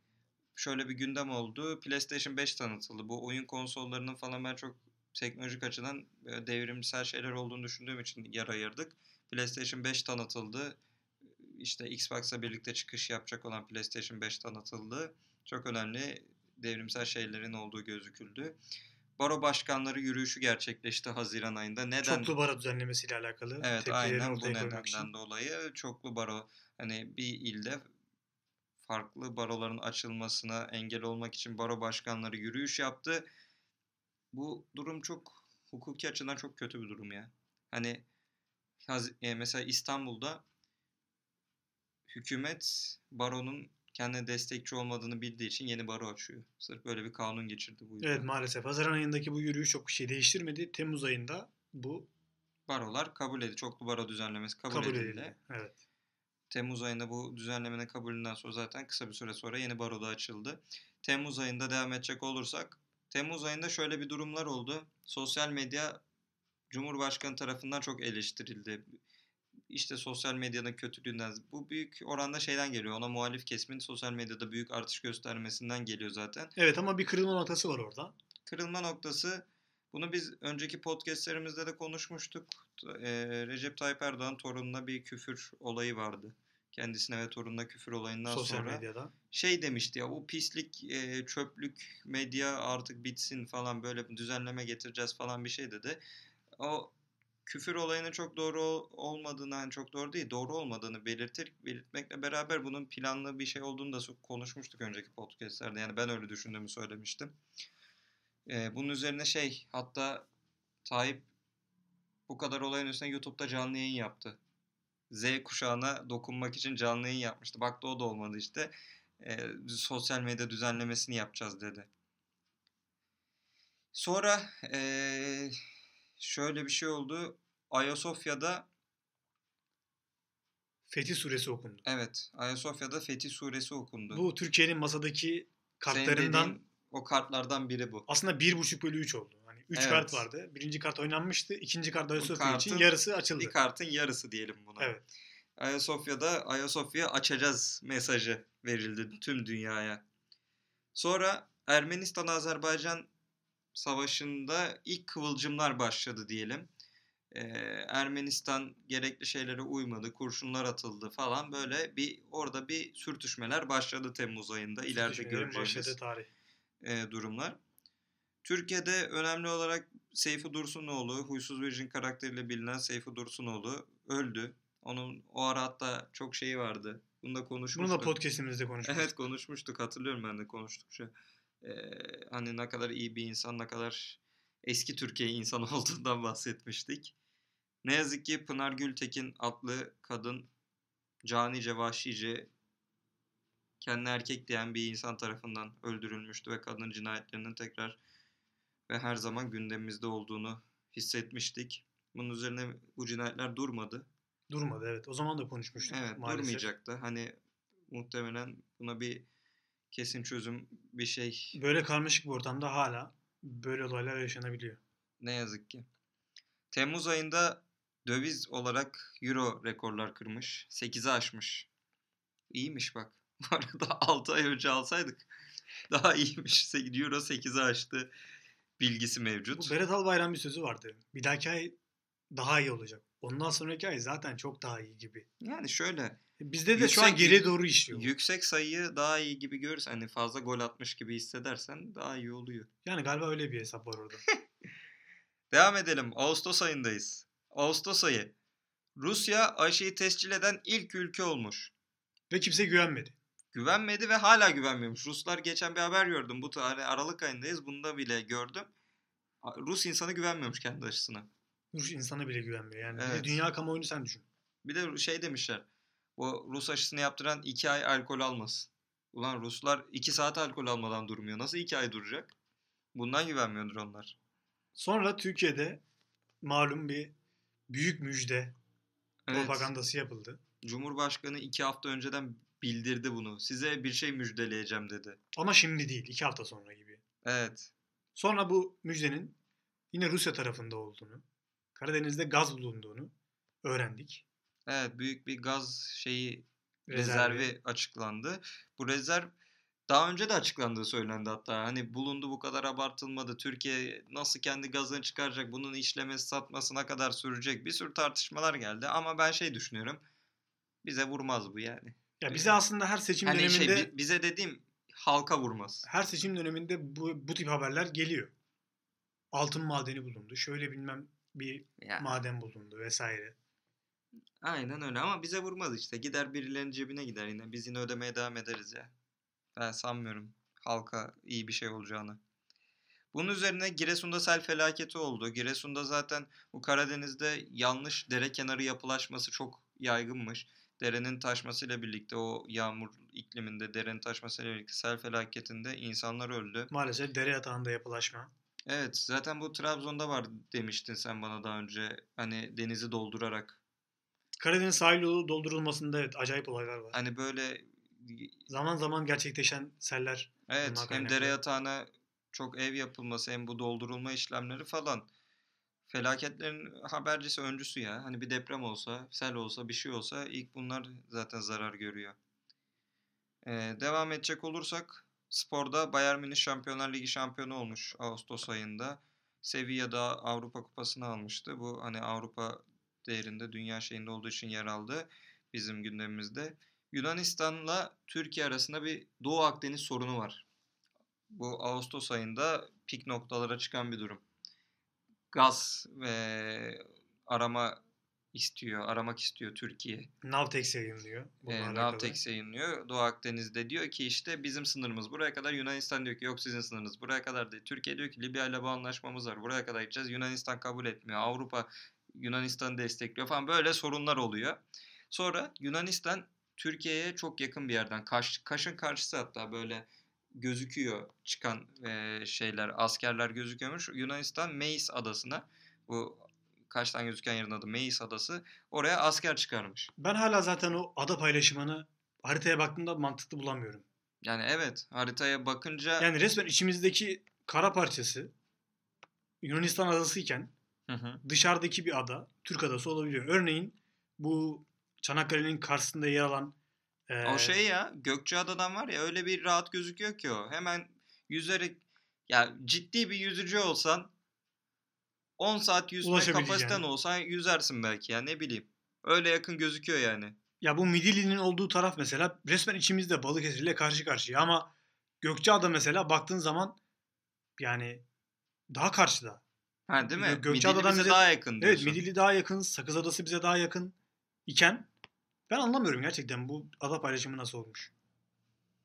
şöyle bir gündem oldu. PlayStation 5 tanıtıldı. Bu oyun konsollarının falan ben çok teknolojik açıdan devrimsel şeyler olduğunu düşündüğüm için yer ayırdık. PlayStation 5 tanıtıldı işte Xbox'la birlikte çıkış yapacak olan PlayStation 5 tanıtıldı. Çok önemli devrimsel şeylerin olduğu gözüküldü. Baro başkanları yürüyüşü gerçekleşti Haziran ayında. Neden? Çoklu baro düzenlemesiyle alakalı Evet aynen bu nedenden için. dolayı çoklu baro hani bir ilde farklı baroların açılmasına engel olmak için baro başkanları yürüyüş yaptı. Bu durum çok hukuki açıdan çok kötü bir durum ya. Hani e, mesela İstanbul'da hükümet baronun kendine destekçi olmadığını bildiği için yeni baro açıyor. Sırf böyle bir kanun geçirdi bu yüzden. Evet maalesef. Haziran ayındaki bu yürüyüş çok bir şey değiştirmedi. Temmuz ayında bu Barolar kabul edildi. Çoklu baro düzenlemesi kabul, kabul edildi. edildi. Evet. Temmuz ayında bu düzenlemenin kabulünden sonra zaten kısa bir süre sonra yeni baroda açıldı. Temmuz ayında devam edecek olursak Temmuz ayında şöyle bir durumlar oldu. Sosyal medya Cumhurbaşkanı tarafından çok eleştirildi. İşte sosyal medyanın kötülüğünden bu büyük oranda şeyden geliyor. Ona muhalif kesimin sosyal medyada büyük artış göstermesinden geliyor zaten. Evet ama bir kırılma noktası var orada. Kırılma noktası bunu biz önceki podcastlerimizde de konuşmuştuk. Eee, Recep Tayyip Erdoğan torununa bir küfür olayı vardı. Kendisine ve torununa küfür olayından sosyal sonra medyada. şey demişti ya bu pislik eee, çöplük medya artık bitsin falan böyle düzenleme getireceğiz falan bir şey dedi. O küfür olayının çok doğru ol- olmadığını yani çok doğru değil doğru olmadığını belirtir belirtmekle beraber bunun planlı bir şey olduğunu da konuşmuştuk önceki podcastlerde yani ben öyle düşündüğümü söylemiştim. Eee, bunun üzerine şey hatta Tayyip bu kadar olayın üstüne YouTube'da canlı yayın yaptı. Z kuşağına dokunmak için canlı yayın yapmıştı. Baktı o da olmadı işte. Eee, sosyal medya düzenlemesini yapacağız dedi. Sonra eee, şöyle bir şey oldu. Ayasofya'da Fetih suresi okundu. evet Ayasofya'da Fetih Suresi okundu. Bu Türkiye'nin masadaki kartlarından dediğin o kartlardan biri bu. aslında 1.5 bölü 3 oldu. Hani 3 Evet. kart vardı. Birinci kart oynanmıştı. ikinci kart Ayasofya için kartın yarısı açıldı. Bir kartın yarısı diyelim buna. Evet. Ayasofya'da Ayasofya açacağız mesajı verildi tüm dünyaya. Sonra Ermenistan-Azerbaycan savaşında ilk kıvılcımlar başladı diyelim. Ee, Ermenistan gerekli şeylere uymadı, kurşunlar atıldı falan böyle bir orada bir sürtüşmeler başladı Temmuz ayında ileride göreceğimiz tarih. e, durumlar. Türkiye'de önemli olarak Seyfi Dursunoğlu, Huysuz Virgin karakteriyle bilinen Seyfi Dursunoğlu öldü. Onun o ara hatta çok şeyi vardı. Bunu da Bunu konuşmuştuk. da podcastimizde konuşmuştuk. Evet konuşmuştuk hatırlıyorum ben de konuştukça. Ee, hani ne kadar iyi bir insan, ne kadar eski Türkiye insanı olduğundan bahsetmiştik. Ne yazık ki Pınar Gültekin adlı kadın canice vahşice kendine erkek diyen bir insan tarafından öldürülmüştü ve kadın cinayetlerinin tekrar ve her zaman gündemimizde olduğunu hissetmiştik. Bunun üzerine bu cinayetler durmadı. Durmadı evet. O zaman da konuşmuştuk Evet maalesef. durmayacaktı. Hani muhtemelen buna bir kesin çözüm bir şey Böyle karmaşık bir ortamda hala böyle olaylar yaşanabiliyor. ne yazık ki. Temmuz ayında döviz olarak euro rekorlar kırmış. 8'i aşmış. İyiymiş bak. Bu arada 6 ay önce alsaydık daha iyiymiş. Euro 8'i aştı bilgisi mevcut. Bu Berat Albayrak'ın bir sözü vardı. Bir dahaki ay daha iyi olacak. Ondan sonraki ay zaten çok daha iyi gibi. Yani şöyle Bizde de şu an Yüksek- geriye doğru işliyor. yüksek sayıyı daha iyi gibi görürsen hani fazla gol atmış gibi hissedersen daha iyi oluyor. Yani galiba öyle bir hesap var orada. Devam edelim. Ağustos ayındayız. Ağustos ayı. Rusya aşıyı tescil eden ilk ülke olmuş. Ve kimse güvenmedi. Güvenmedi ve hala güvenmiyormuş. Ruslar geçen bir haber gördüm. Bu tarih Aralık ayındayız. Bunda bile gördüm. Rus insanı güvenmiyormuş kendi aşısına. Rus insana bile güvenmiyor. Yani Evet. dünya kamuoyunu sen düşün. Bir de şey demişler. O Rus aşısını yaptıran 2 ay alkol almasın. Ulan Ruslar 2 saat alkol almadan durmuyor. Nasıl 2 ay duracak? Bundan güvenmiyordur onlar. Sonra Türkiye'de malum bir büyük müjde Evet. propagandası yapıldı. Cumhurbaşkanı 2 hafta önceden bildirdi bunu. Size bir şey müjdeleyeceğim dedi. Ama şimdi değil. iki hafta sonra gibi. Evet. Sonra bu müjdenin yine Rusya tarafında olduğunu, Karadeniz'de gaz bulunduğunu öğrendik. Evet büyük bir gaz şeyi Rezervi. rezervi açıklandı. Bu rezerv daha önce de açıklandığı söylendi hatta. Hani bulundu bu kadar abartılmadı. Türkiye nasıl kendi gazını çıkaracak? Bunun işlemesi satmasına kadar sürecek. Bir sürü tartışmalar geldi. Ama ben şey düşünüyorum. bize vurmaz bu yani. Ya bize aslında her seçim Hani döneminde şey bi- bize dediğim halka vurmaz. her seçim döneminde bu, bu tip haberler geliyor. Altın madeni bulundu. Şöyle bilmem bir Ya, maden bulundu vesaire. Aynen öyle ama bize vurmaz işte. Gider birilerinin cebine gider yine. Biz yine ödemeye devam ederiz ya. Ben sanmıyorum halka iyi bir şey olacağını. Bunun üzerine Giresun'da sel felaketi oldu. Giresun'da zaten bu Karadeniz'de yanlış dere kenarı yapılaşması çok yaygınmış. Derenin taşmasıyla birlikte o yağmur ikliminde derenin taşmasıyla birlikte sel felaketinde insanlar öldü. Maalesef dere yatağında yapılaşma. Evet zaten bu Trabzon'da var demiştin sen bana daha önce. Hani denizi doldurarak. Karadeniz sahil yolu doldurulmasında evet acayip olaylar var. Hani böyle Zaman zaman gerçekleşen seller evet hem dere yatağına çok ev yapılması hem bu doldurulma işlemleri falan. Felaketlerin habercisi öncüsü ya. Hani bir deprem olsa, sel olsa, bir şey olsa ilk bunlar zaten zarar görüyor. Ee, devam edecek olursak sporda Bayern Münih Şampiyonlar Ligi şampiyonu olmuş Ağustos ayında. Sevilla'da Avrupa Kupası'nı almıştı. Bu hani Avrupa değerinde dünya şeyinde olduğu için yer aldı bizim gündemimizde. Yunanistan'la Türkiye arasında bir Doğu Akdeniz sorunu var. Bu Ağustos ayında pik noktalara çıkan bir durum. Gaz ve arama istiyor, aramak istiyor Türkiye. Navtex yayınlıyor. E. Navtex yayınlıyor. Doğu Akdeniz'de diyor ki işte bizim sınırımız buraya kadar. Yunanistan diyor ki yok sizin sınırınız buraya kadar değil. Türkiye diyor ki Libya ile bu anlaşmamız var. Buraya kadar gideceğiz. Yunanistan kabul etmiyor. Avrupa Yunanistan'ı destekliyor falan. Böyle sorunlar oluyor. Sonra Yunanistan Türkiye'ye çok yakın bir yerden. Kaş, Kaş'ın karşısı hatta böyle gözüküyor çıkan e, şeyler, askerler gözüküyormuş. Yunanistan Meis adasına bu Kaş'tan gözüken yerin adı Meis adası. Oraya asker çıkarmış. Ben hala zaten o ada paylaşımını haritaya baktığımda mantıklı bulamıyorum. Yani evet haritaya bakınca Yani resmen içimizdeki kara parçası Yunanistan adasıyken Hı hı. dışarıdaki bir ada Türk adası olabiliyor. Örneğin bu Çanakkale'nin karşısında yer alan e, o şey ya Gökçeada'dan var ya öyle bir rahat gözüküyor ki o. Hemen yüzerek ya ciddi bir yüzücü olsan 10 saat yüzme kapasiten olsan yüzersin belki ya ne bileyim. Öyle yakın gözüküyor yani. ya bu Midilli'nin olduğu taraf mesela resmen içimizde Balıkesir ile karşı karşıya ama Gökçeada mesela baktığın zaman yani daha karşıda. Ha değil mi? Gökçeada'dan bize daha yakın diyorsun. Evet Midilli daha yakın, Sakız Adası bize daha yakın iken ben anlamıyorum gerçekten bu ada paylaşımı nasıl olmuş.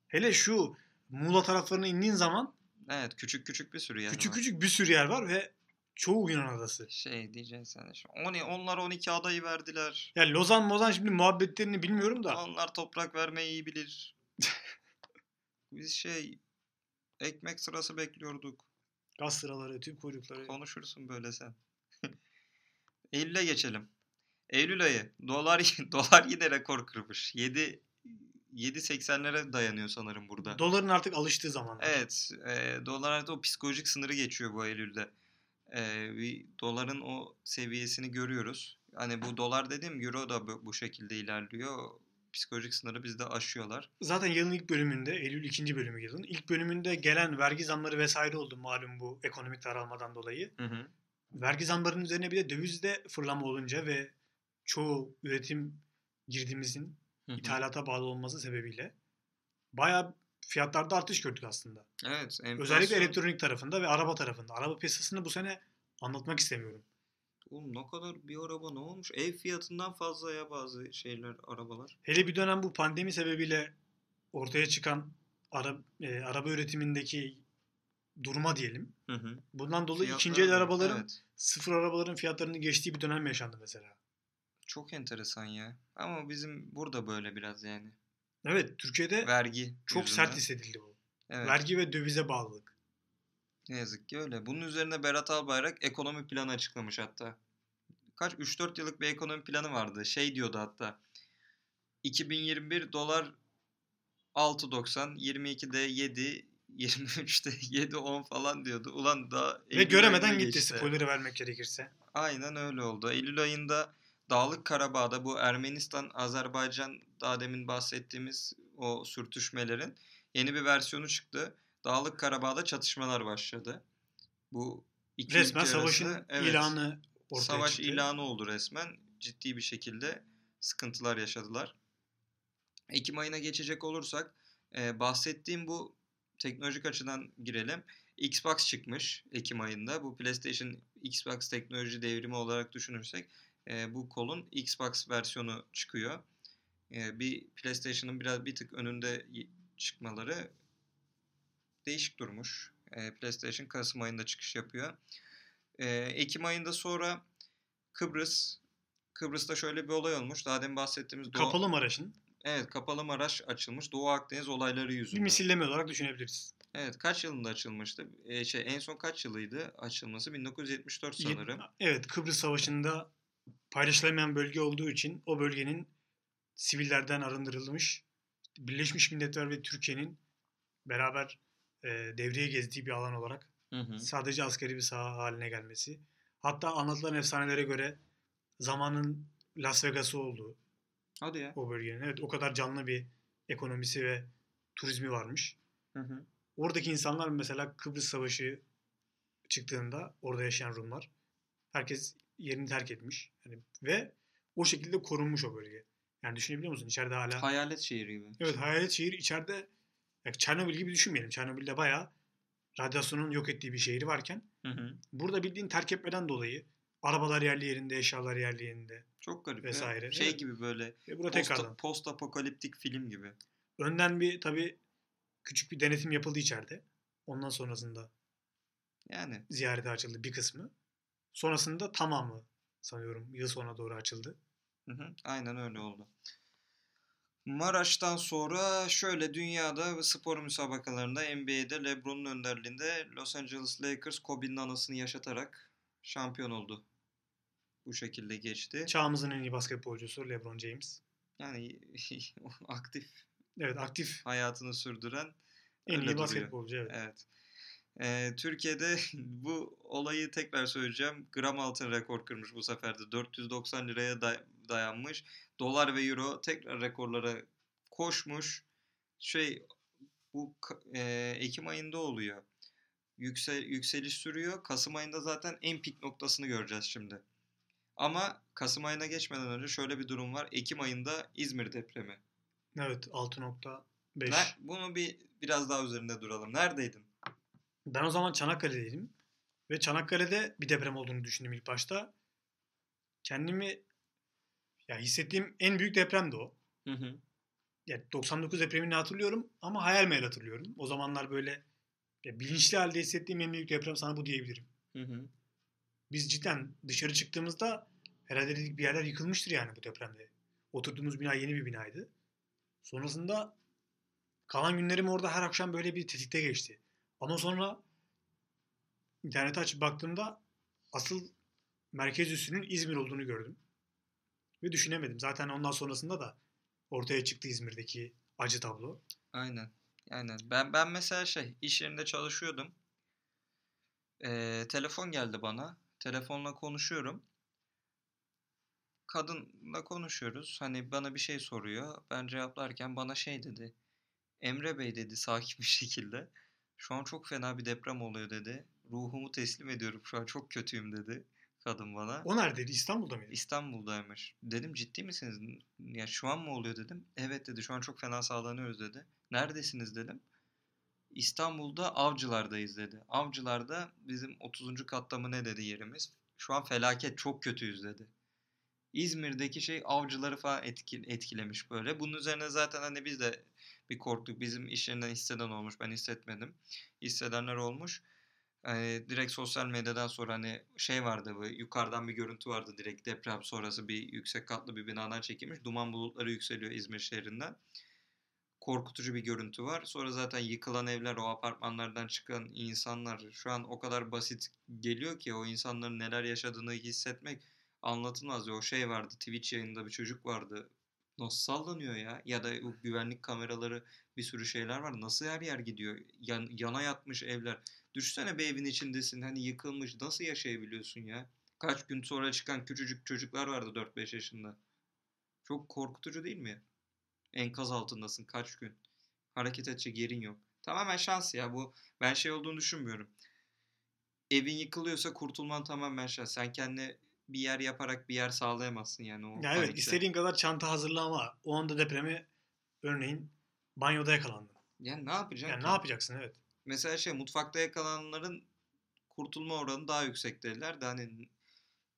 Hele şu Muğla taraflarına indiğin zaman Evet küçük küçük bir sürü yer küçük var. küçük bir sürü yer var ve çoğu Yunan adası. Şey diyeceksin sen. de. Oni- Onlar 12 adayı verdiler. Ya Lozan Mozan şimdi muhabbetlerini bilmiyorum da Onlar toprak vermeyi iyi bilir. Biz şey ekmek sırası bekliyorduk. Gaz sıraları, tüp kuyrukları. Konuşursun böyle sen. Eylül'e geçelim. Eylül ayı dolar dolar yine rekor kırmış. 7 7.80'lere dayanıyor sanırım burada. Doların artık alıştığı zamanlar. Evet, e, dolar artık o psikolojik sınırı geçiyor bu Eylül'de. E, bir doların o seviyesini görüyoruz. Hani bu dolar dediğim euro da bu, bu şekilde ilerliyor. Psikolojik sınırı bizde aşıyorlar. Zaten yılın ilk bölümünde, Eylül ikinci bölümü yılın. ilk bölümünde gelen vergi zamları vesaire oldu malum bu ekonomik daralmadan dolayı. Hı hı. Vergi zamlarının üzerine bir de dövizde fırlama olunca ve çoğu üretim Hı hı. ithalata bağlı olması sebebiyle bayağı fiyatlarda artış gördük aslında. Evet, Özellikle enflasyon. elektronik tarafında ve araba tarafında. Araba piyasasını bu sene anlatmak istemiyorum. Oğlum ne kadar bir araba ne olmuş? Ev fiyatından fazla ya bazı şeyler, arabalar. Hele bir dönem bu pandemi sebebiyle ortaya çıkan ara, e, araba üretimindeki duruma diyelim. Hı hı. Bundan dolayı Fiyatlar ikinci el arabaların Evet. sıfır arabaların fiyatlarının geçtiği bir dönem yaşandı mesela. Çok enteresan ya. Ama bizim burada böyle biraz yani. Evet Türkiye'de Vergi çok yüzünden. sert hissedildi bu. Evet. Vergi ve dövize bağlılık. Ne yazık ki öyle. Bunun üzerine Berat Albayrak ekonomi planı açıklamış hatta. Kaç 3-4 yıllık bir ekonomi planı vardı. Şey diyordu hatta. 2021 dolar 6.90, 22'de 7, 23'te 7.10 falan diyordu. Ulan daha Ve göremeden gitti geçti. spoiler'ı vermek gerekirse. Aynen öyle oldu. Eylül ayında Dağlık Karabağ'da bu Ermenistan, Azerbaycan daha demin bahsettiğimiz o sürtüşmelerin yeni bir versiyonu çıktı. Dağlık Karabağ'da çatışmalar başladı. Bu iki Resmen ülke savaşın arası- evet, ilanı ortaya savaş çıktı. ilanı oldu resmen. Ciddi bir şekilde sıkıntılar yaşadılar. Ekim ayına geçecek olursak e, bahsettiğim bu teknolojik açıdan girelim. Xbox çıkmış Ekim ayında. Bu PlayStation Xbox teknoloji devrimi olarak düşünürsek e, bu kolun Xbox versiyonu çıkıyor. E, bir PlayStation'ın biraz bir tık önünde çıkmaları değişik durmuş. E, PlayStation Kasım ayında çıkış yapıyor. E, Ekim ayında sonra Kıbrıs Kıbrıs'ta şöyle bir olay olmuş. Daha demin bahsettiğimiz Doğu, Kapalı Maraş'ın Evet, Kapalı Maraş açılmış. Doğu Akdeniz olayları bir yüzünden. misilleme olarak düşünebiliriz. Evet, kaç yılında açılmıştı? E, şey en son kaç yılıydı açılması? 1974 Yet- sanırım. Evet Kıbrıs Savaşı'nda paylaşılamayan bölge olduğu için o bölgenin sivillerden arındırılmış Birleşmiş Milletler ve Türkiye'nin beraber e, devreye gezdiği bir alan olarak Hı hı. sadece askeri bir saha haline gelmesi. Hatta anlatılan efsanelere göre zamanın Las Vegas'ı olduğu Hadi ya. o bölgenin. Evet o kadar canlı bir ekonomisi ve turizmi varmış. Hı hı. Oradaki insanlar mesela Kıbrıs Savaşı çıktığında orada yaşayan Rumlar herkes yerini terk etmiş. Yani ve o şekilde korunmuş o bölge. Yani düşünebiliyor musun? İçeride hala Hayalet şehri gibi. Evet hayalet şehir içeride ya Çernobil gibi düşünmeyelim. Çernobil'de bayağı radyasyonun yok ettiği bir şehri varken Hı hı. burada bildiğin terk etmeden dolayı arabalar yerli yerinde, eşyalar yerli yerinde. Çok garip. ya. Vesaire. Şey Evet. gibi böyle burada post, tekrardan. post apokaliptik film gibi. Önden bir tabii küçük bir denetim yapıldı içeride. Ondan sonrasında Yani ziyarete açıldı bir kısmı. Sonrasında tamamı sanıyorum yıl sonuna doğru açıldı. Hı hı, aynen öyle oldu. Maraş'tan sonra şöyle dünyada spor müsabakalarında NBA'de LeBron'un önderliğinde Los Angeles Lakers Kobe'nin anısını yaşatarak şampiyon oldu. Bu şekilde geçti. Çağımızın en iyi basketbolcusu LeBron James. Yani aktif Evet aktif hayatını sürdüren en iyi basketbolcu evet. Evet. Ee, Türkiye'de bu olayı tekrar söyleyeceğim. Gram altın rekor kırmış bu sefer de. 490 liraya day- dayanmış. Dolar ve euro tekrar rekorlara koşmuş. Şey bu e, Ekim ayında oluyor. Yüksel, yükseliş sürüyor. Kasım ayında zaten en pik noktasını göreceğiz şimdi. Ama Kasım ayına geçmeden önce şöyle bir durum var. Ekim ayında İzmir depremi. Evet 6.5. Ne, bunu bir biraz daha üzerinde duralım. Neredeydin? Ben o zaman Çanakkale'deydim. Ve Çanakkale'de bir deprem olduğunu düşündüm ilk başta. Kendimi ya hissettiğim en büyük deprem de o. Hı hı. Yani 99 depremini hatırlıyorum ama hayal meyal hatırlıyorum. O zamanlar böyle ya bilinçli halde hissettiğim en büyük deprem sana bu diyebilirim. Hı hı. Biz cidden dışarı çıktığımızda herhalde dedik bir yerler yıkılmıştır yani bu depremde. Oturduğumuz bina yeni bir binaydı. Sonrasında kalan günlerim orada her akşam böyle bir tetikte geçti. Ama sonra internete açıp baktığımda asıl merkez üssünün İzmir olduğunu gördüm. Ve düşünemedim. Zaten ondan sonrasında da ortaya çıktı İzmir'deki acı tablo. Aynen. Aynen. Ben ben mesela şey iş yerinde çalışıyordum. Ee, telefon geldi bana. Telefonla konuşuyorum. Kadınla konuşuyoruz. Hani bana bir şey soruyor. Ben cevaplarken bana şey dedi. Emre Bey dedi sakin bir şekilde. Şu an çok fena bir deprem oluyor dedi. Ruhumu teslim ediyorum. Şu an çok kötüyüm dedi kadın bana. O neredeydi? İstanbul'da mıydı? İstanbul'daymış. Dedim ciddi misiniz? Ya şu an mı oluyor dedim. Evet dedi şu an çok fena sağlanıyoruz dedi. Neredesiniz dedim. İstanbul'da Avcılar'dayız dedi. Avcılar'da bizim 30. katta mı ne dedi yerimiz. Şu an felaket çok kötüyüz dedi. İzmir'deki şey avcıları falan etki, etkilemiş böyle. Bunun üzerine zaten hani biz de bir korktuk. Bizim iş yerinden hisseden olmuş. Ben hissetmedim. Hissedenler olmuş. Hani direkt sosyal medyadan sonra hani şey vardı bu yukarıdan bir görüntü vardı direkt deprem sonrası bir yüksek katlı bir binadan çekilmiş. Duman bulutları yükseliyor İzmir şehrinden. Korkutucu bir görüntü var. Sonra zaten yıkılan evler, o apartmanlardan çıkan insanlar şu an o kadar basit geliyor ki o insanların neler yaşadığını hissetmek anlatılmaz. O şey vardı Twitch yayında bir çocuk vardı. Nasıl sallanıyor ya? Ya da güvenlik kameraları bir sürü şeyler var. Nasıl her yer gidiyor? Yan, yana yatmış evler. Düşünsene bir evin içindesin hani yıkılmış nasıl yaşayabiliyorsun ya? Kaç gün sonra çıkan küçücük çocuklar vardı 4-5 yaşında. Çok korkutucu değil mi? Enkaz altındasın kaç gün. Hareket edecek yerin yok. Tamamen şans ya bu. Ben şey olduğunu düşünmüyorum. Evin yıkılıyorsa kurtulman tamamen şans. Sen kendine bir yer yaparak bir yer sağlayamazsın yani o Ya evet istediğin kadar çanta hazırla ama o anda depremi Örneğin banyoda yakalandın. Yani ne yapacaksın Yani ki? ne yapacaksın evet. Mesela şey mutfakta yakalananların kurtulma oranı daha yüksek dediler de hani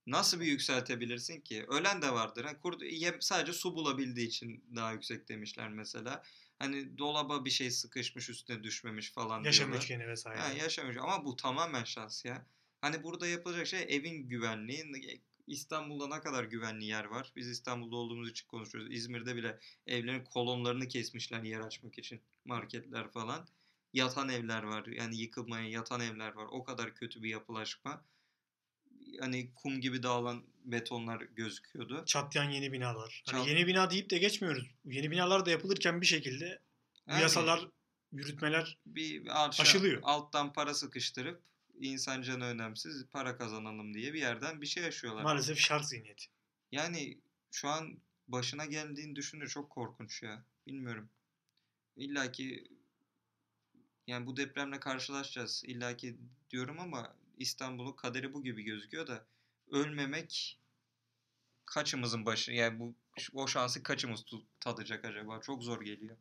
nasıl bir yükseltebilirsin ki? Ölen de vardır. Hani kurt, sadece su bulabildiği için daha yüksek demişler mesela. Hani dolaba bir şey sıkışmış üstüne düşmemiş falan Yaşam diyorlar. üçgeni vesaire. Ha, yaşamış ama bu tamamen şans ya. Hani burada yapılacak şey evin güvenliği. İstanbul'da ne kadar güvenli yer var? Biz İstanbul'da olduğumuz için konuşuyoruz. İzmir'de bile evlerin kolonlarını kesmişler yer açmak için. Marketler falan. Yatan evler var. Yani yıkılmaya yatan evler var. O kadar kötü bir yapılaşma. Hani kum gibi dağılan betonlar gözüküyordu. Çatlayan yeni binalar. Hani Çat- yeni bina deyip de geçmiyoruz. Yeni binalar da yapılırken bir şekilde Yani yasalar, yürütmeler bir aşağı, aşılıyor. alttan para sıkıştırıp insan canı önemsiz para kazanalım diye bir yerden bir şey yaşıyorlar. maalesef şart zihniyeti. Yani şu an başına geldiğini düşününce çok korkunç ya. Bilmiyorum. İlla ki yani bu depremle karşılaşacağız. İlla ki diyorum ama İstanbul'un kaderi bu gibi gözüküyor da ölmemek kaçımızın başı yani bu o şansı kaçımız tadacak acaba? Çok zor geliyor.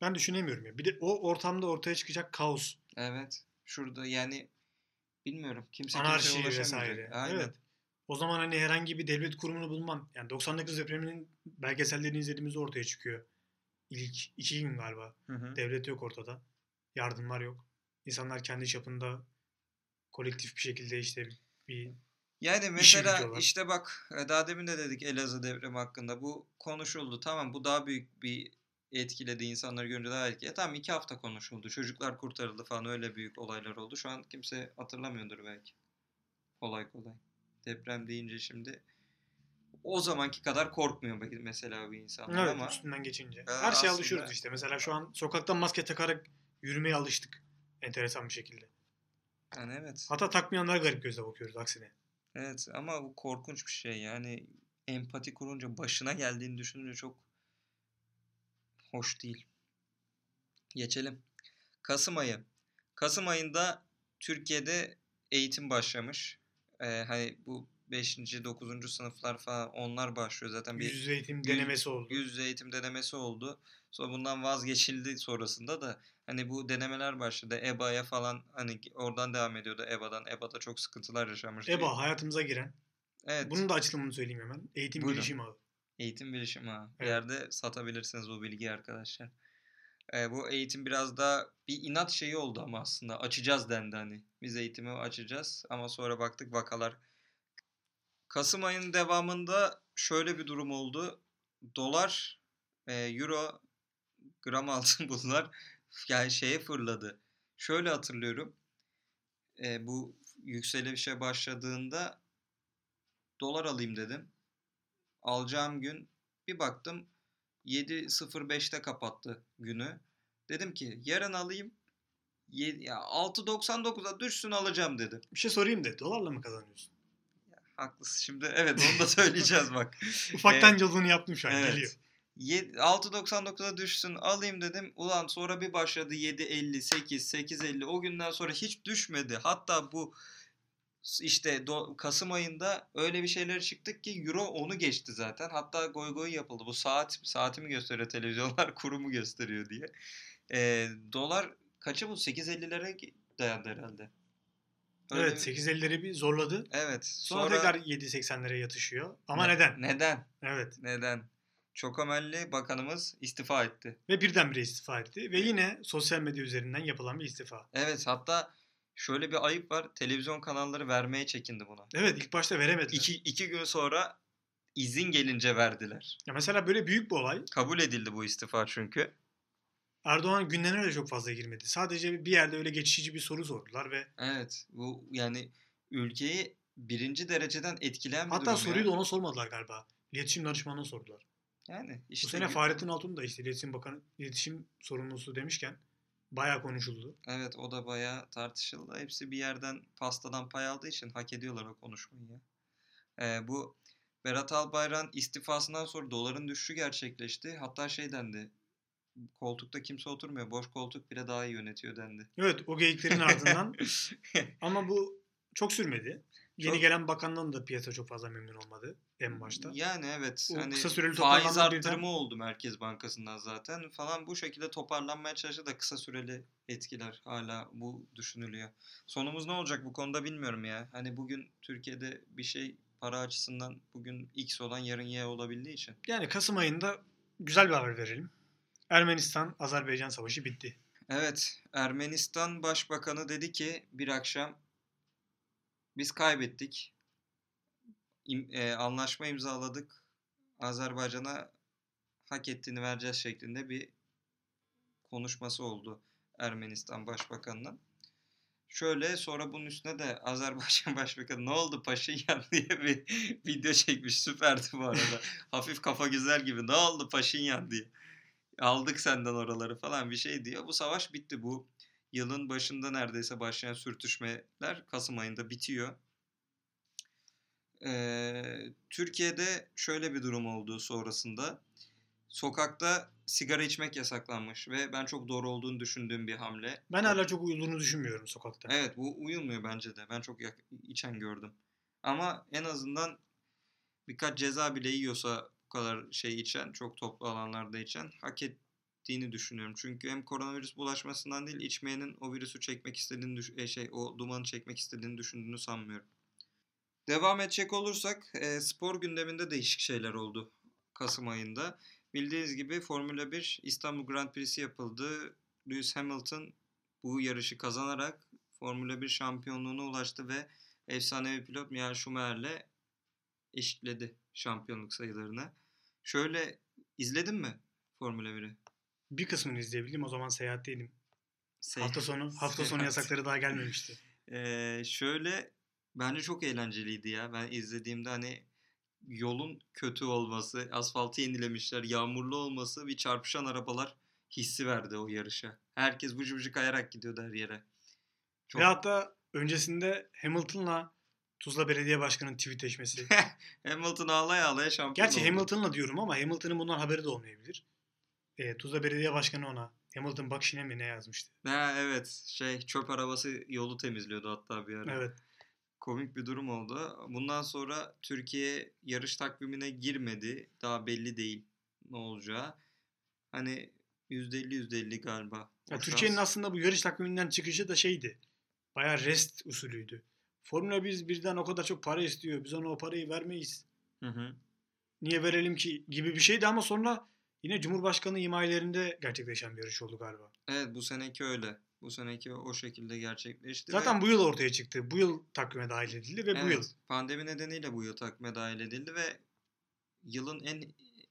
Ben düşünemiyorum ya. Bir de o ortamda ortaya çıkacak kaos, Evet. Şurada yani bilmiyorum. Kimse anarşi kimseye vesaire. Aynen. Evet. O zaman hani herhangi bir devlet kurumunu bulman. Yani 99 depreminin belgesellerini izlediğimizde ortaya çıkıyor. İlk iki gün galiba. Hı hı. Devlet yok ortada. Yardımlar yok. İnsanlar kendi çapında kolektif bir şekilde işte bir Yani mesela işte bak e, daha demin de dedik Elazığ depremi hakkında. Bu konuşuldu. Tamam bu daha büyük bir etkiledi insanları görünce daha etkiledi. E, tamam iki hafta konuşuldu. Çocuklar kurtarıldı falan öyle büyük olaylar oldu. Şu an kimse hatırlamıyordur belki. Kolay kolay. Deprem deyince şimdi o zamanki kadar korkmuyor belki mesela bir insanlar evet, ama üstünden geçince. e, Her şeye alışıyoruz işte. Mesela şu an sokakta maske takarak yürümeye alıştık. Enteresan bir şekilde. yani evet. Hatta takmayanlara garip gözle bakıyoruz aksine. Evet ama bu korkunç bir şey yani empati kurunca başına geldiğini düşününce çok hoş değil. Geçelim. Kasım ayı. Kasım ayında Türkiye'de eğitim başlamış. Ee, hani bu 5. 9. sınıflar falan onlar başlıyor zaten bir Yüz eğitim yüz- denemesi oldu. yüz eğitim denemesi oldu. Sonra bundan vazgeçildi sonrasında da hani bu denemeler başladı. EBA'ya falan hani oradan devam ediyordu EBA'dan. EBA'da çok sıkıntılar yaşanmıştı. EBA hayatımıza giren. Evet. Bunun da açılımını söyleyeyim hemen. Eğitim Buyurun. bilişim ağı. Eğitim bilişim. Bir Evet. yerde satabilirsiniz bu bilgiyi arkadaşlar. Ee, bu eğitim biraz da bir inat şeyi oldu ama aslında. Açacağız dendi hani. Biz eğitimi açacağız ama sonra baktık vakalar. Kasım ayının devamında şöyle bir durum oldu. Dolar, e, euro, gram altın bunlar yani şeye fırladı. Şöyle hatırlıyorum. E, bu yükselişe başladığında dolar alayım dedim alacağım gün bir baktım 7.05'te kapattı günü. Dedim ki yarın alayım. Ye- ya 6.99'a düşsün alacağım dedim. Bir şey sorayım da dolarla mı kazanıyorsun? Haklısın şimdi. Evet onu da söyleyeceğiz bak. Ufaktan Ee, yolunu yaptım şu an geliyor. Ye- 6.99'a düşsün alayım dedim. Ulan sonra bir başladı 7.50, 8, 8.50 o günden sonra hiç düşmedi. Hatta bu işte do- Kasım ayında öyle bir şeyler çıktık ki Euro onu geçti zaten. Hatta goy goy yapıldı. Bu saat saatimi gösteriyor televizyonlar kurumu gösteriyor diye. Ee, dolar kaçı bu? 8.50'lere dayandı herhalde. Öyle Evet 8.50'leri bir zorladı. Evet. Sonra, tekrar 7.80'lere yatışıyor. Ama Ne- neden? Neden? Evet. Neden? Çokomelli bakanımız istifa etti. Ve birdenbire istifa etti. Ve yine sosyal medya üzerinden yapılan bir istifa. Evet hatta şöyle bir ayıp var. Televizyon kanalları vermeye çekindi buna. Evet ilk başta veremediler. İki, iki gün sonra izin gelince verdiler. Ya mesela böyle büyük bir olay. Kabul edildi bu istifa çünkü. Erdoğan gündemine de çok fazla girmedi. Sadece bir yerde öyle geçici bir soru sordular ve Evet bu yani ülkeyi birinci dereceden etkileyen bir hatta durum soruyu ya. da ona sormadılar galiba. İletişim danışmanına sordular. Yani işte Bu sene gü- Fahrettin Altun da işte iletişim bakanı, iletişim sorumlusu demişken bayağı konuşuldu. Evet o da bayağı tartışıldı. Hepsi bir yerden pastadan pay aldığı için hak ediyorlar o konuşmayı ya. Ee, bu Berat Albayrak'ın istifasından sonra doların düşüşü gerçekleşti. Hatta şey dendi. Koltukta kimse oturmuyor. Boş koltuk bile daha iyi yönetiyor dendi. Evet o geyiklerin ardından ama bu çok sürmedi. Yeni Çok- gelen bakandan da piyasa çok fazla memnun olmadı. en başta. Yani evet. O hani kısa süreli faiz arttırımı birden- oldu Merkez Bankası'ndan zaten falan bu şekilde toparlanmaya çalıştı da kısa süreli etkiler hala bu düşünülüyor. Sonumuz ne olacak bu konuda bilmiyorum ya. Hani bugün Türkiye'de bir şey para açısından bugün X olan yarın Y olabildiği için. Yani Kasım ayında güzel bir haber verelim. Ermenistan-Azerbaycan savaşı bitti. Evet, Ermenistan Başbakanı dedi ki bir akşam biz kaybettik. İm- e, anlaşma imzaladık. Azerbaycan'a hak ettiğini vereceğiz şeklinde bir konuşması oldu Ermenistan Başbakanı'nın. Şöyle sonra bunun üstüne de Azerbaycan Başbakanı ne oldu Paşinyan diye bir video çekmiş. Süperdi bu arada. Hafif kafa güzel gibi ne oldu Paşinyan diye. Aldık senden oraları falan bir şey diyor. Bu savaş bitti. Bu yılın başında neredeyse başlayan sürtüşmeler Kasım ayında bitiyor. Ee, Türkiye'de şöyle bir durum oldu sonrasında. Sokakta sigara içmek yasaklanmış ve ben çok doğru olduğunu düşündüğüm bir hamle. Ben hala çok uyuduğunu düşünmüyorum sokakta. Evet bu uyulmuyor bence de. Ben çok içen gördüm. Ama en azından birkaç ceza bile yiyorsa kadar şey içen, çok toplu alanlarda içen hak ettiğini düşünüyorum. Çünkü hem koronavirüs bulaşmasından değil içmeyenin o virüsü çekmek istediğini e, şey o dumanı çekmek istediğini düşündüğünü sanmıyorum. Devam edecek olursak e, spor gündeminde değişik şeyler oldu Kasım ayında. Bildiğiniz gibi Formula 1 İstanbul Grand Prix'si yapıldı. Lewis Hamilton bu yarışı kazanarak Formula 1 şampiyonluğuna ulaştı ve efsanevi pilot Michael Schumacher'le eşitledi şampiyonluk sayılarını. Şöyle izledin mi Formula 1'i? Bir kısmını izleyebildim. O zaman seyahatteydim. Se- Hafta sonu hafta sonu Seyahat. yasakları daha gelmemişti. Ee, şöyle bence çok eğlenceliydi ya. Ben izlediğimde hani yolun kötü olması, asfaltı yenilemişler, yağmurlu olması bir çarpışan arabalar hissi verdi o yarışa. Herkes bıcı bıcı kayarak gidiyordu her yere. Çok... Ve hatta öncesinde Hamilton'la Tuzla Belediye Başkanı'nın tweetleşmesi. Hamilton ağlaya ağlaya şampiyon Gerçi oldu. Hamilton'la diyorum ama Hamilton'ın bundan haberi de olmayabilir. E, Tuzla Belediye Başkanı ona Hamilton bak işine mi ne yazmıştı. Ha, evet şey çöp arabası yolu temizliyordu hatta bir ara. Evet. Komik bir durum oldu. Bundan sonra Türkiye yarış takvimine girmedi. Daha belli değil ne olacağı. Hani %50 %50 galiba. Ya Türkiye'nin aslında bu yarış takviminden çıkışı da şeydi. Bayağı rest usulüydü. Formula biz birden o kadar çok para istiyor. Biz ona o parayı vermeyiz. Hı hı. Niye verelim ki gibi bir şeydi ama sonra yine Cumhurbaşkanı himayelerinde gerçekleşen bir yarış oldu galiba. Evet bu seneki öyle. Bu seneki o şekilde gerçekleşti. Zaten ve- bu yıl ortaya çıktı. Bu yıl takvime dahil edildi ve bu Evet, yıl. pandemi nedeniyle bu yıl takvime dahil edildi ve yılın en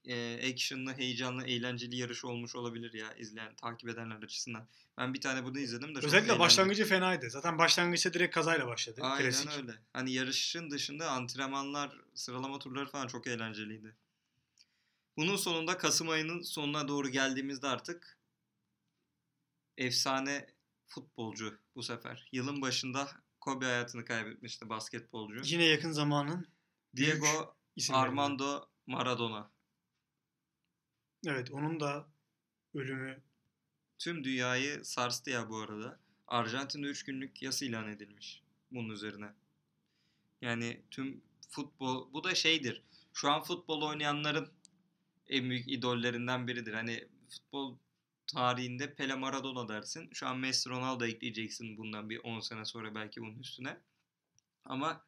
e, actionlı, heyecanlı, eğlenceli yarışı olmuş olabilir ya izleyen, takip edenler açısından. Ben bir tane bunu izledim de çok Özellikle eğlendim. başlangıcı fenaydı. Zaten başlangıçta direkt kazayla başladı. Aynen Klasik. öyle. Hani yarışın dışında antrenmanlar, sıralama turları falan çok eğlenceliydi. Bunun sonunda Kasım ayının sonuna doğru geldiğimizde artık efsane futbolcu bu sefer. Yılın başında Kobe hayatını kaybetmişti basketbolcu. Yine yakın zamanın Diego. Armando Maradona. Evet onun da ölümü Tüm dünyayı sarstı ya bu arada. Arjantin'de 3 günlük yas ilan edilmiş bunun üzerine. Yani tüm futbol bu da şeydir. Şu an futbol oynayanların en büyük idollerinden biridir. Hani futbol tarihinde Pele Maradona dersin. Şu an Messi Ronaldo ekleyeceksin bundan bir 10 sene sonra belki bunun üstüne. Ama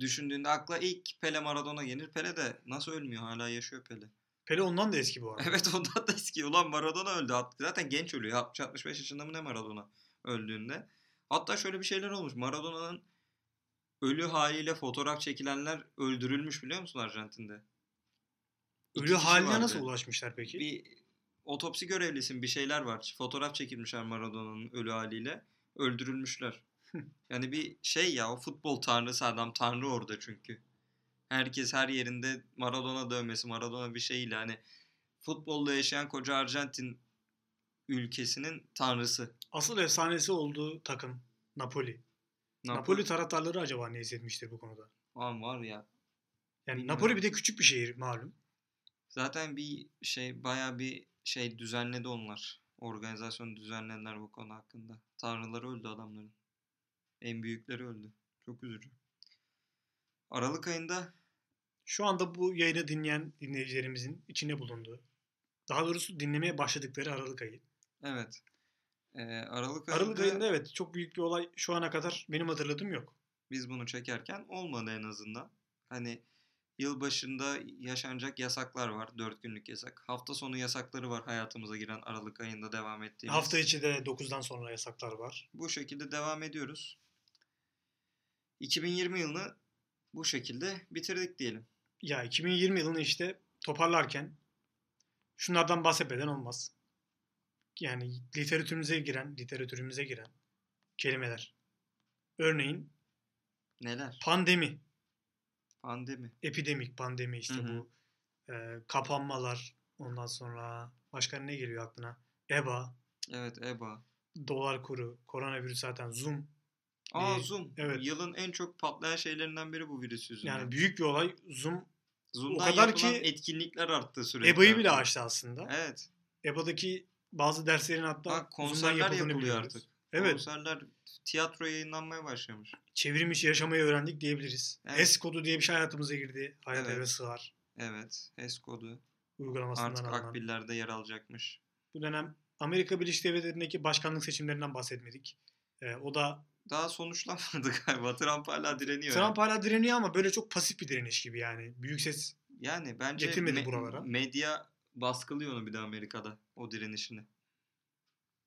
düşündüğünde akla ilk Pele Maradona gelir. Pele de nasıl ölmüyor hala yaşıyor Pele. Pele ondan da eski bu arada. Evet ondan da eski. Ulan Maradona öldü. Zaten genç ölüyor. 60-65 yaşında mı ne Maradona öldüğünde. Hatta şöyle bir şeyler olmuş. Maradona'nın ölü haliyle fotoğraf çekilenler öldürülmüş biliyor musun Arjantin'de? İki Ölü haline vardı. nasıl ulaşmışlar peki? Bir otopsi görevlisin bir şeyler var. Fotoğraf çekilmişler Maradona'nın ölü haliyle. Öldürülmüşler. yani bir şey ya o futbol tanrısı adam tanrı orada çünkü. Herkes her yerinde Maradona dövmesi, Maradona bir şeyle hani futbolla yaşayan koca Arjantin ülkesinin tanrısı. Asıl efsanesi olduğu takım Napoli. Napoli taraftarları acaba ne hissetmiştir bu konuda? Aman var ya. Yani Bilmiyorum. Napoli bir de küçük bir şehir malum. Zaten bir şey baya bir şey düzenledi onlar. Organizasyon düzenlediler bu konu hakkında. Tanrıları öldü adamların. En büyükleri öldü. Çok üzücü. Aralık ayında Şu anda bu yayını dinleyen dinleyicilerimizin içine bulunduğu, daha doğrusu dinlemeye başladıkları Aralık ayı. Evet. Ee, Aralık, Aralık ayında ayında evet çok büyük bir olay şu ana kadar benim hatırladığım yok. biz bunu çekerken olmadı en azından. Hani yılbaşında yaşanacak yasaklar var. Dört günlük yasak. Hafta sonu yasakları var hayatımıza giren Aralık ayında devam ettiğimiz. Hafta içi de 9'dan sonra yasaklar var. Bu şekilde devam ediyoruz. 2020 yılını bu şekilde bitirdik diyelim. Ya 2020 yılını işte toparlarken şunlardan bahsetmeden olmaz. Yani literatürümüze giren, literatürümüze giren kelimeler. Örneğin Neler? pandemi, Pandemi. epidemik pandemi işte Hı hı. bu e, kapanmalar, ondan sonra başka ne geliyor aklına? EBA, Evet EBA. dolar kuru, koronavirüs zaten Zoom. Aa Ee, Zoom. evet. Yılın en çok patlayan şeylerinden biri bu virüs yüzünden. Yani büyük bir olay. Zoom Zoom'dan o kadar ki etkinlikler arttı sürekli. EBA'yı bile aştı aslında. Evet. EBA'daki bazı derslerin hatta Zoom'dan konserler yapılıyor biliyoruz. artık. Evet. Konserler tiyatro yayınlanmaya başlamış. çevrim içi yaşamayı öğrendik diyebiliriz. Evet. S kodu diye bir şey hayatımıza girdi. Hayat Evet. eve sığar Evet. HES kodu. uygulamasından Artık alınan. akbillerde yer alacakmış. Bu dönem Amerika Birleşik Devletleri'ndeki başkanlık seçimlerinden bahsetmedik. Ee, o da Daha sonuçlanmadı galiba. Trump hala direniyor. Trump hala direniyor ama böyle çok pasif bir direniş gibi yani. Büyük ses Yani bence Getirmedi me- buralara. medya baskılıyor onu bir de Amerika'da o direnişini.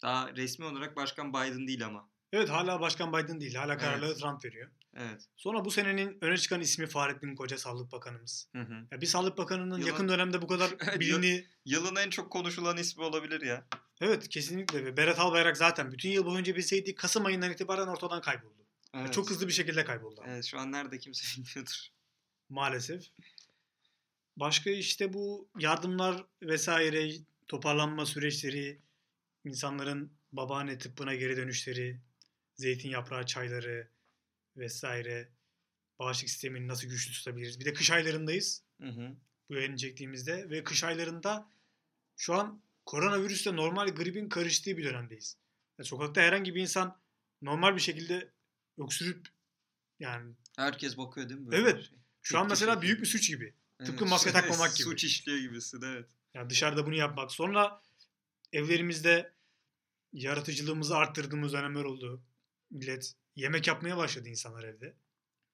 Daha resmi olarak Başkan Biden değil ama. Evet hala Başkan Biden değil. Hala Evet. kararları Trump veriyor. Evet. Sonra bu senenin öne çıkan ismi Fahrettin Koca Sağlık Bakanımız. Hı hı. Ya bir Sağlık Bakanı'nın Yılın- yakın dönemde bu kadar Evet, bilini Yılın en çok konuşulan ismi olabilir ya. Evet kesinlikle ve Berat Albayrak zaten bütün yıl boyunca bilseydi Kasım ayından itibaren ortadan kayboldu. Evet. Çok hızlı bir şekilde kayboldu. Evet şu an nerede kimse bilmiyordur. Maalesef. Başka işte bu yardımlar vesaire toparlanma süreçleri, insanların babaanne tıbbına geri dönüşleri, zeytin yaprağı çayları vesaire, bağışıklık sistemini nasıl güçlü tutabiliriz. Bir de kış aylarındayız Hı hı. bu yayını çektiğimizde ve kış aylarında şu an koronavirüsle normal gripin karıştığı bir dönemdeyiz. Ya sokakta herhangi bir insan normal bir şekilde öksürüp yani Herkes bakıyor değil mi? böyle Evet. şey? şu an mesela büyük bir suç gibi. Tıpkı Evet. maske takmamak gibi. Suç işliyor gibisin evet. Yani dışarıda bunu yapmak. Sonra evlerimizde yaratıcılığımızı arttırdığımız dönemler oldu. Millet yemek yapmaya başladı insanlar evde.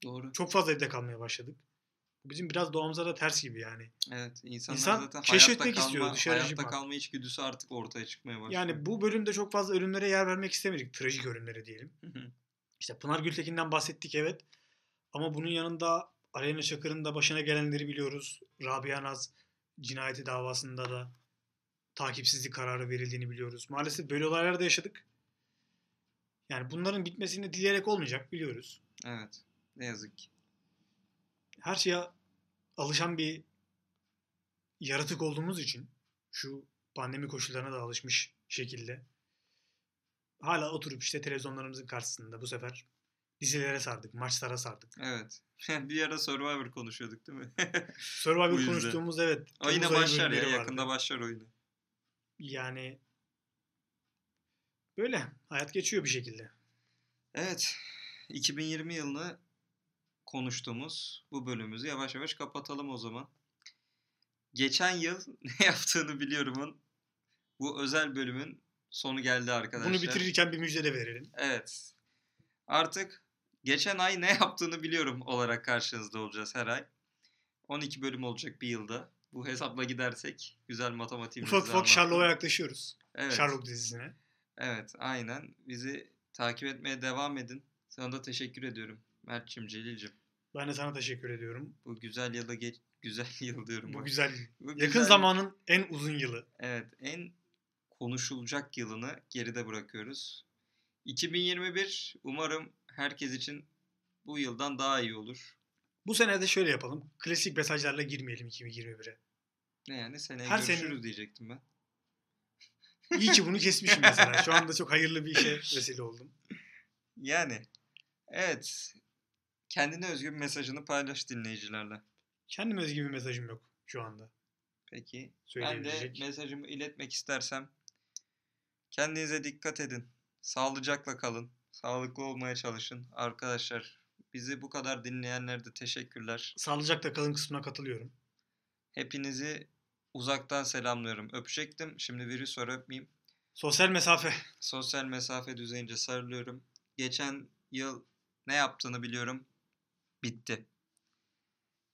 Doğru. Çok fazla evde kalmaya başladık. Bu bizim biraz doğamıza da ters gibi yani. Evet. insanlar İnsan zaten keşfetmek kalma, istiyor, dışarı hayatta çıkmak. kalma içgüdüsü artık ortaya çıkmaya başlıyor. Yani bu bölümde çok fazla ölümlere yer vermek istemedik. Trajik ölümlere diyelim. Hı hı. İşte Pınar Gültekin'den bahsettik evet. Ama bunun yanında Aleyna Çakır'ın da başına gelenleri biliyoruz. Rabia Naz cinayeti davasında da takipsizlik kararı verildiğini biliyoruz. Maalesef böyle olaylar da yaşadık. Yani bunların bitmesini dileyerek olmayacak biliyoruz. Evet. Ne yazık ki. Her şeye alışan bir yaratık olduğumuz için şu pandemi koşullarına da alışmış şekilde hala oturup işte televizyonlarımızın karşısında bu sefer dizilere sardık, maçlara sardık. Evet. bir ara Survivor konuşuyorduk değil mi? Survivor konuştuğumuz evet. o yine başlar ya. vardı. Yakında başlar oyunu. Yani böyle hayat geçiyor bir şekilde. Evet. 2020 yılını konuştuğumuz bu bölümümüzü yavaş yavaş kapatalım o zaman. Geçen yıl ne yaptığını biliyorumun bu özel bölümün sonu geldi arkadaşlar. Bunu bitirirken bir müjde de verelim. Evet. Artık geçen ay ne yaptığını biliyorum olarak karşınızda olacağız her ay. 12 bölüm olacak bir yılda. Bu hesapla gidersek güzel matematiğimizi Ufak ufak. Sherlock'a yaklaşıyoruz. Evet. Sherlock dizisine. Evet, aynen. Bizi takip etmeye devam edin. Sana da teşekkür ediyorum. Mert'cim, Celil'cim. Ben de sana teşekkür ediyorum. Bu güzel yılı geç... Güzel yıl diyorum. Bu güzel. Bu Yakın güzel- zamanın en uzun yılı. Evet, en konuşulacak yılını geride bırakıyoruz. 2021 umarım herkes için bu yıldan daha iyi olur. Bu sene de şöyle yapalım. Klasik mesajlarla girmeyelim 2021'e. Ne yani seneye Her sene- görüşürüz diyecektim ben. İyi ki bunu kesmişim mesela. Şu anda çok hayırlı bir işe vesile oldum. Yani evet kendine özgü bir mesajını paylaş dinleyicilerle. Kendime özgü bir mesajım yok şu anda. Peki. Ben de mesajımı iletmek istersem kendinize dikkat edin. Sağlıcakla kalın. Sağlıklı olmaya çalışın. Arkadaşlar Bizi bu kadar dinleyenlere de teşekkürler. Sağlıcakla kalın kısmına katılıyorum. Hepinizi uzaktan selamlıyorum. Öpecektim. Şimdi virüs var öpmeyeyim. Sosyal mesafe. Sosyal mesafe düzeyince sarılıyorum. Geçen yıl ne yaptığını biliyorum. Bitti.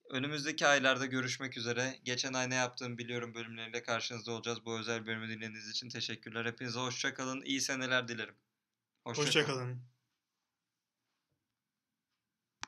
Önümüzdeki aylarda görüşmek üzere. Geçen ay ne yaptığımı biliyorum bölümleriyle karşınızda olacağız. Bu özel bölümü dinlediğiniz için teşekkürler. Hepinize hoşça kalın. İyi seneler dilerim. Hoşça kalın. Hoşçakalın.